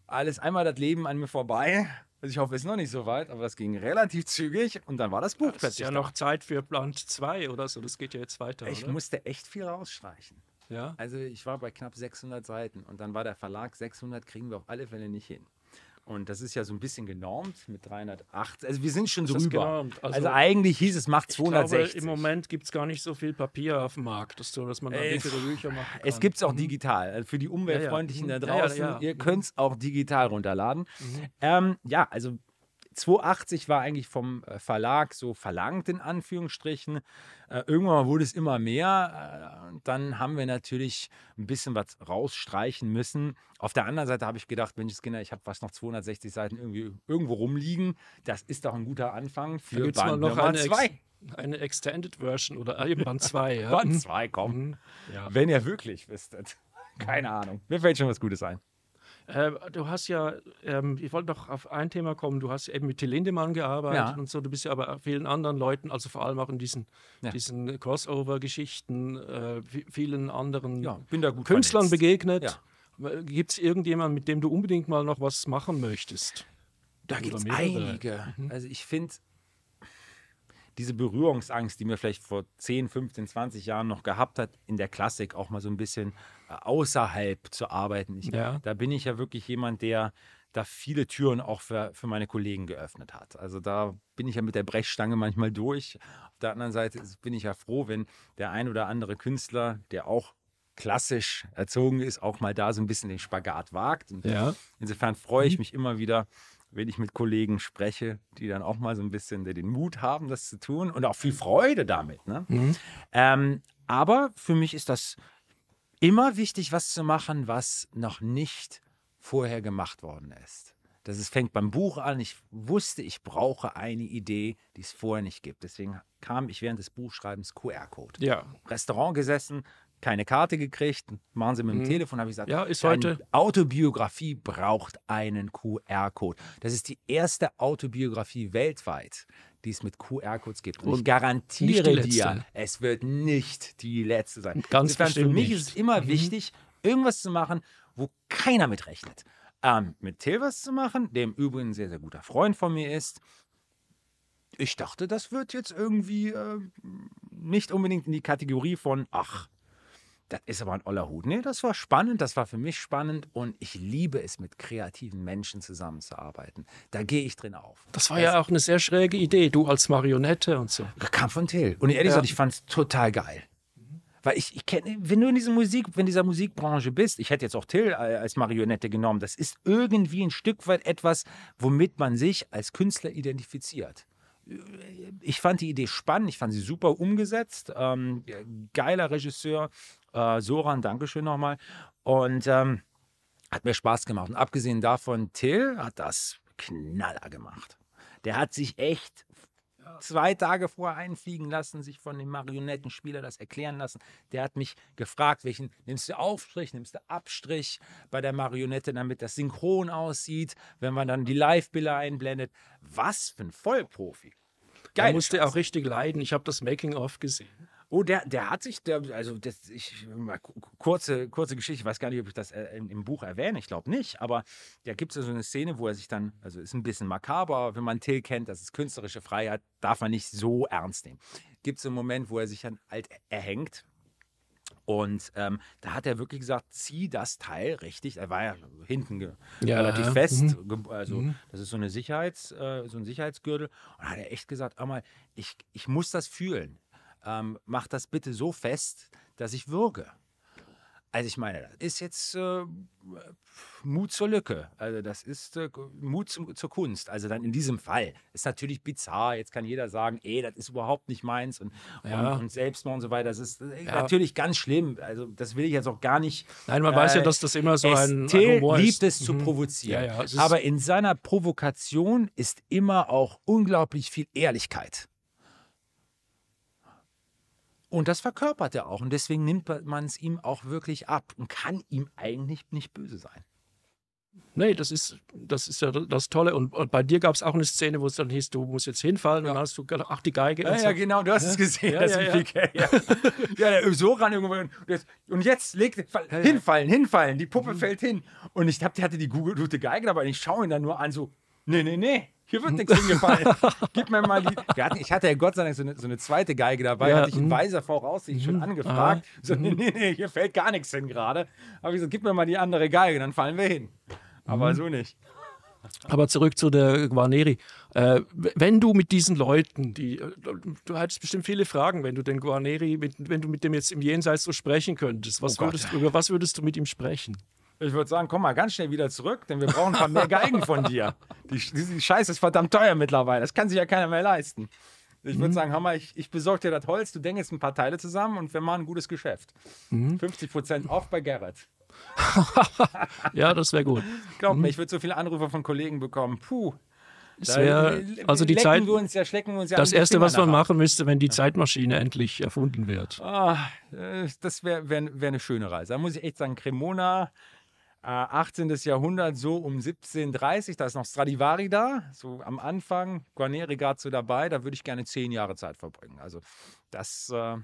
Alles einmal das Leben an mir vorbei. Also ich hoffe, es ist noch nicht so weit, aber es ging relativ zügig und dann war das Buch ja, plötzlich. ist ja da. noch Zeit für Band 2 oder so, das geht ja jetzt weiter. Ich oder? musste echt viel rausstreichen. Ja? Also ich war bei knapp 600 Seiten und dann war der Verlag 600 kriegen wir auf alle Fälle nicht hin. Und das ist ja so ein bisschen genormt mit 308. Also wir sind schon so drüber. Also, also, eigentlich hieß es, macht 260. Glaube, Im Moment gibt es gar nicht so viel Papier auf dem Markt, dass, so, dass man da äh, dickere Bücher machen kann. Es gibt es auch mhm. digital. Also für die Umweltfreundlichen ja, ja. da draußen, ja, ihr könnt es auch digital runterladen. Mhm. Ähm, ja, also 280 war eigentlich vom äh, Verlag so verlangt, in Anführungsstrichen. Äh, irgendwann wurde es immer mehr. Äh, dann haben wir natürlich ein bisschen was rausstreichen müssen. Auf der anderen Seite habe ich gedacht, Mensch, Kinder, ich habe fast noch 260 Seiten irgendwie irgendwo rumliegen. Das ist doch ein guter Anfang für Band noch Nummer 2 eine Extended Version oder eben Band 2. Ja. Band 2, komm. Mhm. Ja. Wenn ihr wirklich wüsstet. Keine Ahnung. Mir fällt schon was Gutes ein. Äh, du hast ja, ähm, ich wollte noch auf ein Thema kommen, du hast eben mit Till Lindemann gearbeitet ja. und so, du bist ja aber vielen anderen Leuten, also vor allem auch in diesen, ja. diesen Crossover-Geschichten, äh, vielen anderen ja, Künstlern vernetzt. begegnet. Gibt es irgendjemanden, mit dem du unbedingt mal noch was machen möchtest? Da gibt es einige. Mhm. Also ich finde, diese Berührungsangst, die mir vielleicht vor 10, 15, 20 Jahren noch gehabt hat, in der Klassik auch mal so ein bisschen äh, außerhalb zu arbeiten. Ich, ja. Da bin ich ja wirklich jemand, der da viele Türen auch für, für meine Kollegen geöffnet hat. Also da bin ich ja mit der Brechstange manchmal durch. Auf der anderen Seite bin ich ja froh, wenn der ein oder andere Künstler, der auch klassisch erzogen ist, auch mal da so ein bisschen den Spagat wagt. Ja. Insofern freue ich mhm. mich immer wieder, wenn ich mit Kollegen spreche, die dann auch mal so ein bisschen den Mut haben, das zu tun und auch viel Freude damit. Ne? Mhm. Ähm, aber für mich ist das immer wichtig, was zu machen, was noch nicht vorher gemacht worden ist. Das ist, fängt beim Buch an. Ich wusste, ich brauche eine Idee, die es vorher nicht gibt. Deswegen kam ich während des Buchschreibens QR-Code. Ja. Restaurant gesessen, keine Karte gekriegt, machen Sie mit dem mhm. Telefon, habe ich gesagt, ja, ist heute Autobiografie braucht einen QR-Code. Das ist die erste Autobiografie weltweit, die es mit QR-Codes gibt. Und, Und ich garantiere dir, es wird nicht die letzte sein. Ganz Für mich nicht. ist es immer mhm. wichtig, irgendwas zu machen, wo keiner mitrechnet. Ähm, mit Till was zu machen, der im Übrigen ein sehr, sehr guter Freund von mir ist. Ich dachte, das wird jetzt irgendwie äh, nicht unbedingt in die Kategorie von, ach, das ist aber ein oller Hut. Nee, das war spannend, das war für mich spannend und ich liebe es, mit kreativen Menschen zusammenzuarbeiten. Da gehe ich drin auf. Das war das ja auch eine sehr schräge Idee, du als Marionette und so. Kam von Till. Und ehrlich ja. gesagt, ich fand es total geil. Weil ich, ich kenne, wenn du in dieser Musik, wenn dieser Musikbranche bist, ich hätte jetzt auch Till als Marionette genommen, das ist irgendwie ein Stück weit etwas, womit man sich als Künstler identifiziert ich fand die Idee spannend, ich fand sie super umgesetzt. Ähm, geiler Regisseur, äh, Soran, Dankeschön nochmal. Und ähm, hat mir Spaß gemacht. Und abgesehen davon, Till hat das knaller gemacht. Der hat sich echt zwei Tage vorher einfliegen lassen, sich von dem Marionettenspieler das erklären lassen. Der hat mich gefragt, welchen nimmst du Aufstrich, nimmst du Abstrich bei der Marionette, damit das synchron aussieht, wenn man dann die Live-Bilder einblendet. Was für ein Vollprofi. Geil. Er musste auch richtig leiden. Ich habe das Making-of gesehen. Oh, der, der hat sich, der, also das, ich, mal kurze, kurze Geschichte, ich weiß gar nicht, ob ich das äh, im Buch erwähne, ich glaube nicht, aber da gibt es so eine Szene, wo er sich dann, also ist ein bisschen makaber, wenn man Till kennt, das ist künstlerische Freiheit, darf man nicht so ernst nehmen. Gibt es einen Moment, wo er sich dann halt erhängt und ähm, da hat er wirklich gesagt, zieh das Teil richtig. Er war ja hinten ja, relativ ja. fest. Mhm. Also mhm. das ist so eine Sicherheits, äh, so ein Sicherheitsgürtel. Und da hat er echt gesagt, mal, ich, ich muss das fühlen ähm, mach das bitte so fest, dass ich würge. Also ich meine, das ist jetzt äh, Mut zur Lücke. Also das ist äh, Mut zum, zur Kunst. Also dann in diesem Fall ist natürlich bizarr. Jetzt kann jeder sagen, ey, das ist überhaupt nicht meins und, ja. und, und Selbstmord und so weiter. Das ist äh, ja. natürlich ganz schlimm. Also das will ich jetzt auch gar nicht. Nein, man äh, weiß ja, dass das immer so ein, ein Humor liebt es zu mhm. provozieren. Ja, Aber in seiner Provokation ist immer auch unglaublich viel Ehrlichkeit. Und das verkörpert er auch. Und deswegen nimmt man es ihm auch wirklich ab und kann ihm eigentlich nicht böse sein. Nee, das ist, das ist ja das Tolle. Und, und bei dir gab es auch eine Szene, wo es dann hieß, du musst jetzt hinfallen. Ja. Und dann hast du gedacht, ach, die Geige. Ja, so. ja genau, du hast ja. es gesehen. Ja, ja, ja. so ran irgendwann. Und jetzt legt, hinfallen, hinfallen. Die Puppe mhm. fällt hin. Und ich hab, die hatte die gute Geige dabei. Und ich schaue ihn dann nur an, so, nee, nee, nee. Hier wird nichts hingefallen. Gib mir mal die. Hatten, ich hatte ja Gott sei Dank so eine, so eine zweite Geige dabei, ja, hatte ich in mhm. weiser Voraussicht schon mhm. angefragt. Aha. So, nee, nee, nee, hier fällt gar nichts hin gerade. Aber ich so, gib mir mal die andere Geige, dann fallen wir hin. Aber mhm. so nicht. Aber zurück zu der Guarneri. Äh, wenn du mit diesen Leuten, die, äh, du hättest bestimmt viele Fragen, wenn du den Guarneri, mit, wenn du mit dem jetzt im Jenseits so sprechen könntest. Was oh würdest, über was würdest du mit ihm sprechen? Ich würde sagen, komm mal ganz schnell wieder zurück, denn wir brauchen ein paar mehr Geigen von dir. Die, die, die Scheiße ist verdammt teuer mittlerweile. Das kann sich ja keiner mehr leisten. Ich würde mhm. sagen, Hammer, ich, ich besorge dir das Holz, du denkst ein paar Teile zusammen und wir machen ein gutes Geschäft. Mhm. 50 Prozent off bei Gerrit. ja, das wäre gut. Glaub mir, mhm. ich würde so viele Anrufe von Kollegen bekommen. Puh. Wär, also die Zeit, wir uns ja, schlecken wir uns ja das erste, was man machen müsste, wenn die Zeitmaschine endlich erfunden wird. Oh, das wäre wär, wär eine schöne Reise. Da muss ich echt sagen, Cremona, 18. Äh, Jahrhundert, so um 1730, da ist noch Stradivari da, so am Anfang, Guarneri gerade so dabei, da würde ich gerne zehn Jahre Zeit verbringen. Also das äh,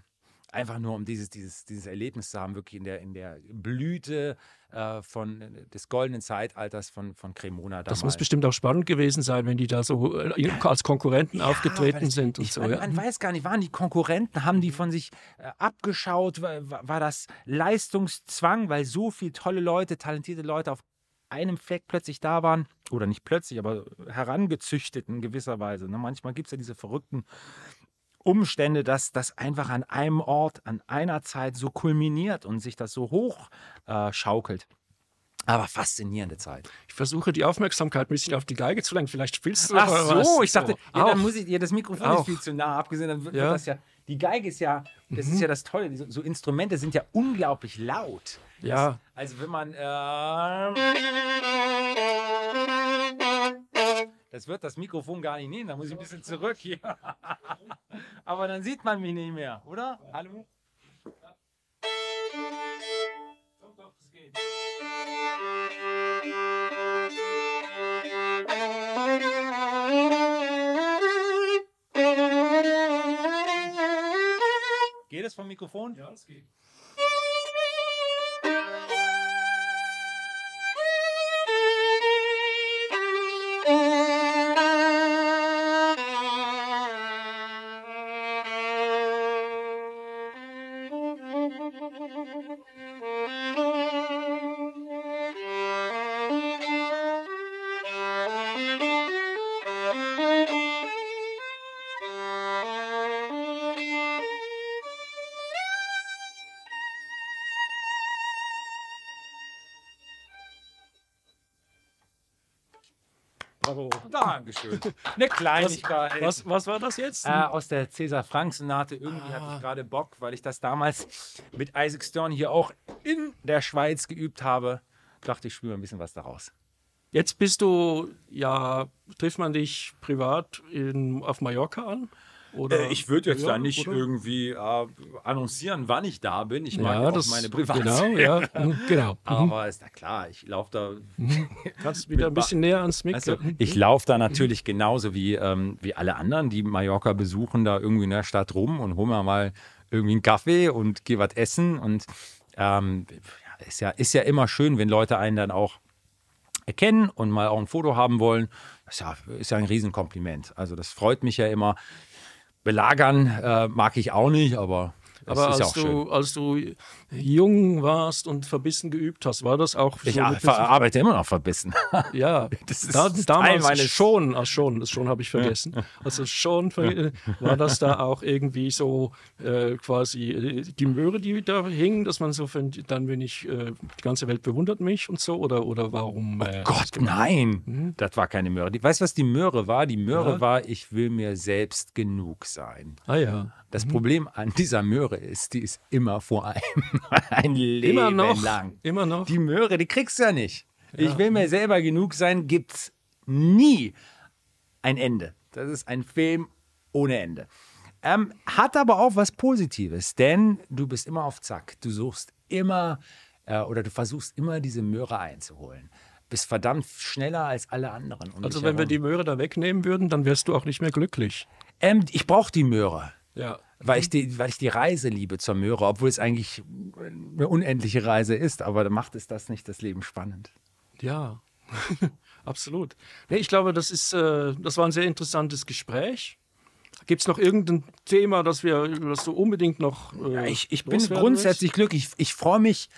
einfach nur um dieses, dieses, dieses Erlebnis zu haben, wirklich in der, in der Blüte äh, von, des goldenen Zeitalters von, von Cremona. Damals. Das muss bestimmt auch spannend gewesen sein, wenn die da so äh, als Konkurrenten ja, aufgetreten das, sind und ich, so. Man, ja. man, weiß gar nicht, waren die Konkurrenten, haben die von sich äh, abgeschaut, war, war das Leistungszwang, weil so viele tolle Leute, talentierte Leute auf einem Fleck plötzlich da waren, oder nicht plötzlich, aber herangezüchtet in gewisser Weise. Ne? Manchmal gibt es ja diese verrückten Umstände, dass das einfach an einem Ort, an einer Zeit so kulminiert und sich das so hoch äh, schaukelt. Aber faszinierende Zeit. Ich versuche die Aufmerksamkeit ein bisschen auf die Geige zu lenken. Vielleicht spielst du Ach so, was. ich dachte, ja, dann muss ich, ja, das Mikrofon auch. ist viel zu nah abgesehen. Dann wird, ja. das ja, die Geige ist ja, das mhm. ist ja das Tolle. So, so, Instrumente sind ja unglaublich laut. Ja. Das, also wenn man äh, das wird das Mikrofon gar nicht nehmen, da muss ich ein bisschen zurück hier. Aber dann sieht man mich nicht mehr, oder? Hallo? Doch, doch, es geht. Geht es vom Mikrofon? Ja, es geht. Dankeschön. Eine Kleinigkeit. Was, was, was war das jetzt? Äh, aus der Cäsar Frank Sonate. Irgendwie ah. hatte ich ah. gerade Bock, weil ich das damals mit Isaac Stern hier auch in der Schweiz geübt habe. Dachte ich, spüre ein bisschen was daraus. Jetzt bist du, ja, trifft man dich privat in, auf Mallorca an? Oder, äh, ich würde jetzt ja, da nicht oder? irgendwie äh, annoncieren, wann ich da bin. Ich mag ja, auch meine Privatsphäre. Genau, ja, mhm, genau. Mhm. Aber ist ja klar, ich laufe da. Mhm. Kannst du wieder ein bisschen näher ans Mikro? Also, ich laufe da natürlich genauso wie, ähm, wie alle anderen, die Mallorca besuchen, da irgendwie in der Stadt rum und hol mir mal irgendwie einen Kaffee und geh was essen. Und ähm, ist, ja, ist ja immer schön, wenn Leute einen dann auch erkennen und mal auch ein Foto haben wollen. Das ist ja, ist ja ein Riesenkompliment. Also das freut mich ja immer. Belagern äh, mag ich auch nicht, aber aber als, du, als du jung warst und verbissen geübt hast, war das auch so? Ich arbeite immer noch verbissen. Ja, das ist da, damals schon, ach schon, das schon habe ich vergessen. Also schon war das da auch irgendwie so äh, quasi äh, die Möhre, die da hing, dass man so findet, dann bin ich, äh, die ganze Welt bewundert mich und so oder, oder warum? Äh, oh Gott, nein, hm? das war keine Möhre. weißt du, was die Möhre war? Die Möhre ja. war, ich will mir selbst genug sein. Ah ja. Das mhm. Problem an dieser Möhre ist, die ist immer vor einem ein Leben immer noch, lang. Immer noch. Die Möhre, die kriegst du ja nicht. Ja. Ich will mir selber genug sein, gibt's nie ein Ende. Das ist ein Film ohne Ende. Ähm, hat aber auch was Positives, denn du bist immer auf Zack. Du suchst immer äh, oder du versuchst immer diese Möhre einzuholen. Bist verdammt schneller als alle anderen. Um also wenn herum. wir die Möhre da wegnehmen würden, dann wärst du auch nicht mehr glücklich. Ähm, ich brauche die Möhre. Ja. Weil ich, die, weil ich die Reise liebe zur Möhre, obwohl es eigentlich eine unendliche Reise ist, aber macht es das nicht das Leben spannend. Ja, absolut. Nee, ich glaube, das, ist, äh, das war ein sehr interessantes Gespräch. Gibt es noch irgendein Thema, das, wir, das du unbedingt noch. Äh, ja, ich, ich bin grundsätzlich glücklich. Ich, ich freue mich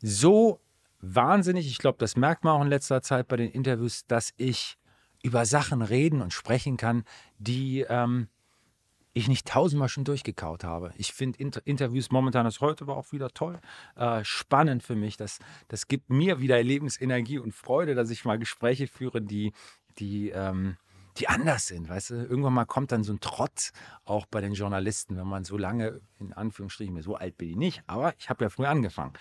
so wahnsinnig. Ich glaube, das merkt man auch in letzter Zeit bei den Interviews, dass ich über Sachen reden und sprechen kann, die. Ähm, ich nicht tausendmal schon durchgekaut habe. Ich finde Inter Interviews momentan, das heute war auch wieder toll, äh, spannend für mich. Das, das gibt mir wieder Lebensenergie und Freude, dass ich mal Gespräche führe, die, die, ähm, die anders sind. Weißt du, irgendwann mal kommt dann so ein Trotz auch bei den Journalisten, wenn man so lange, in Anführungsstrichen, so alt bin ich nicht, aber ich habe ja früh angefangen.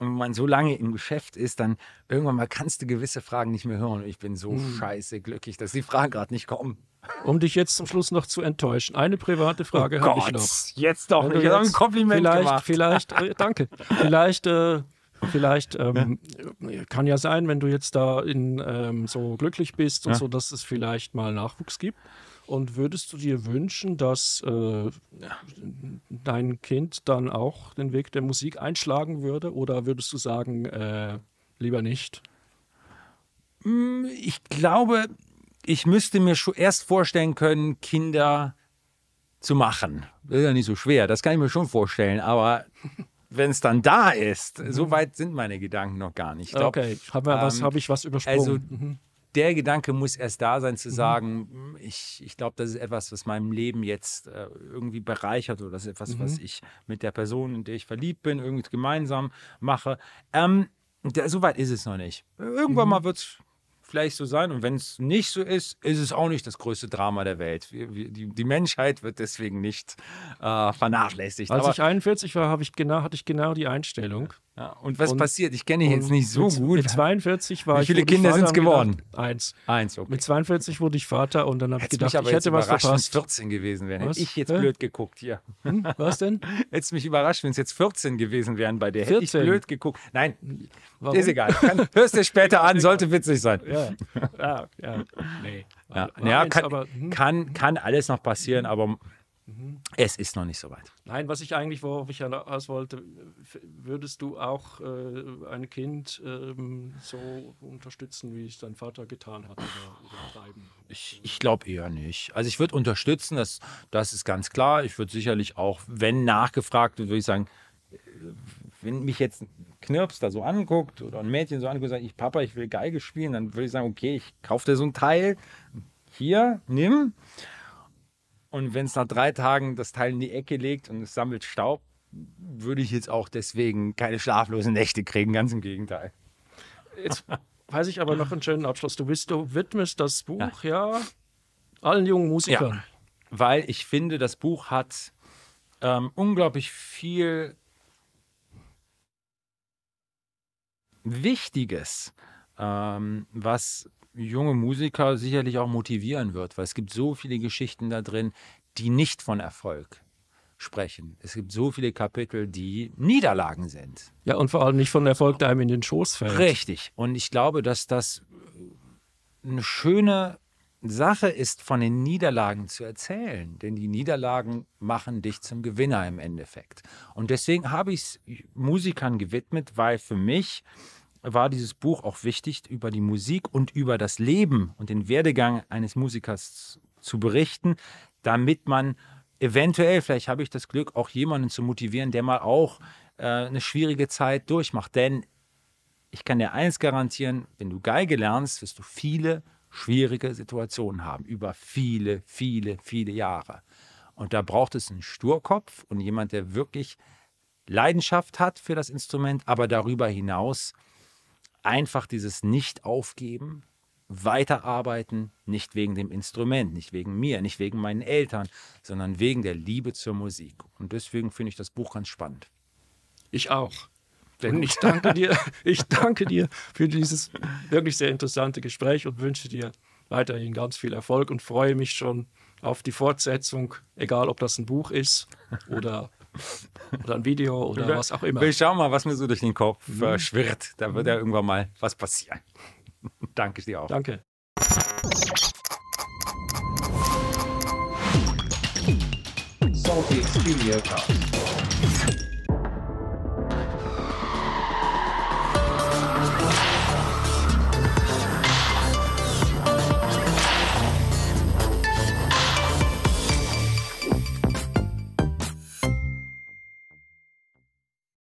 Und wenn man so lange im Geschäft ist, dann irgendwann mal kannst du gewisse Fragen nicht mehr hören. Und ich bin so hm. scheiße glücklich, dass die Fragen gerade nicht kommen. Um dich jetzt zum Schluss noch zu enttäuschen, eine private Frage oh habe ich noch. Jetzt doch, ich habe ein Kompliment vielleicht, gemacht. Vielleicht, äh, danke. Vielleicht, äh, vielleicht ähm, ja. kann ja sein, wenn du jetzt da in, ähm, so glücklich bist und ja. so, dass es vielleicht mal Nachwuchs gibt. Und würdest du dir wünschen, dass äh, dein Kind dann auch den Weg der Musik einschlagen würde? Oder würdest du sagen, äh, lieber nicht? Mm, ich glaube, ich müsste mir schon erst vorstellen können, Kinder zu machen. Das ist ja nicht so schwer, das kann ich mir schon vorstellen. Aber wenn es dann da ist, mhm. so weit sind meine Gedanken noch gar nicht. Ich glaub, okay, habe ähm, hab ich was übersprungen. Also, mhm der Gedanke muss erst da sein, zu mhm. sagen, mhm. ich, ich glaube, das ist etwas, was meinem Leben jetzt äh, irgendwie bereichert oder das ist etwas, mhm. was ich mit der Person, in der ich verliebt bin, irgendwie gemeinsam mache. Ähm, Soweit ist es noch nicht. Irgendwann mhm. mal wird es vielleicht so sein. Und wenn es nicht so ist, ist es auch nicht das größte Drama der Welt. Wir, wir, die, die, Menschheit wird deswegen nicht äh, vernachlässigt. Als Aber, ich 41 war, ich genau, hatte ich genau die Einstellung. Ja, und was und, passiert? Ich kenne dich jetzt nicht so mit, gut. Mit 42 war Wie viele Kinder sind es geworden? Gedacht, eins. Eins, okay. Mit 42 wurde ich Vater und dann habe ich gedacht, ich hätte was verpasst. wenn es 14 gewesen wären. Hätte ich jetzt Hä? blöd geguckt hier. Hm? Was denn? Hätte es mich überrascht, wenn es jetzt 14 gewesen wären bei dir. 14? Hätte ich blöd geguckt. Nein, Warum? ist egal. Kann, hörst du später an, sollte witzig sein. Ja, ja, ja. Nee. Ja, ja kann, aber, hm? kann, kann alles noch passieren, aber Mhm. Es ist noch nicht so weit. Nein, was ich eigentlich, worauf ich hinaus wollte, würdest du auch äh, ein Kind ähm, so unterstützen, wie es dein Vater getan hat? Oder, oder ich, ich glaube eher nicht. Also ich würde unterstützen, das, das ist ganz klar. Ich würde sicherlich auch, wenn nachgefragt wird, würde ich sagen, wenn mich jetzt ein Knirps da so anguckt oder ein Mädchen so anguckt und sagt, ich Papa, ich will Geige spielen, dann würde ich sagen, okay, ich kaufe dir so ein Teil. Hier, nimm. Und wenn es nach drei Tagen das Teil in die Ecke legt und es sammelt Staub, würde ich jetzt auch deswegen keine schlaflosen Nächte kriegen, ganz im Gegenteil. Jetzt weiß ich aber noch einen schönen Abschluss. Du bist, du widmest das Buch ja, ja allen jungen Musikern. Ja, weil ich finde, das Buch hat ähm, unglaublich viel Wichtiges, ähm, was junge Musiker sicherlich auch motivieren wird, weil es gibt so viele Geschichten da drin, die nicht von Erfolg sprechen. Es gibt so viele Kapitel, die Niederlagen sind. Ja, und vor allem nicht von Erfolg, der einem in den Schoß fällt. Richtig. Und ich glaube, dass das eine schöne Sache ist, von den Niederlagen zu erzählen. Denn die Niederlagen machen dich zum Gewinner im Endeffekt. Und deswegen habe ich es Musikern gewidmet, weil für mich war dieses Buch auch wichtig, über die Musik und über das Leben und den Werdegang eines Musikers zu berichten, damit man eventuell, vielleicht habe ich das Glück, auch jemanden zu motivieren, der mal auch äh, eine schwierige Zeit durchmacht. Denn ich kann dir eins garantieren, wenn du Geige lernst, wirst du viele schwierige Situationen haben, über viele, viele, viele Jahre. Und da braucht es einen Sturkopf und jemand, der wirklich Leidenschaft hat für das Instrument, aber darüber hinaus einfach dieses Nicht-Aufgeben, weiterarbeiten, nicht wegen dem Instrument, nicht wegen mir, nicht wegen meinen Eltern, sondern wegen der Liebe zur Musik. Und deswegen finde ich das Buch ganz spannend. Ich auch. Denn ich danke dir, ich danke dir für dieses wirklich sehr interessante Gespräch und wünsche dir weiterhin ganz viel Erfolg und freue mich schon auf die Fortsetzung, egal ob das ein Buch ist oder oder ein Video oder wir, was auch immer. Wir schauen mal, was mir so durch den Kopf mhm. äh, schwirrt. Da wird ja irgendwann mal was passieren. Danke dir auch. Danke. Salty Studio Cast.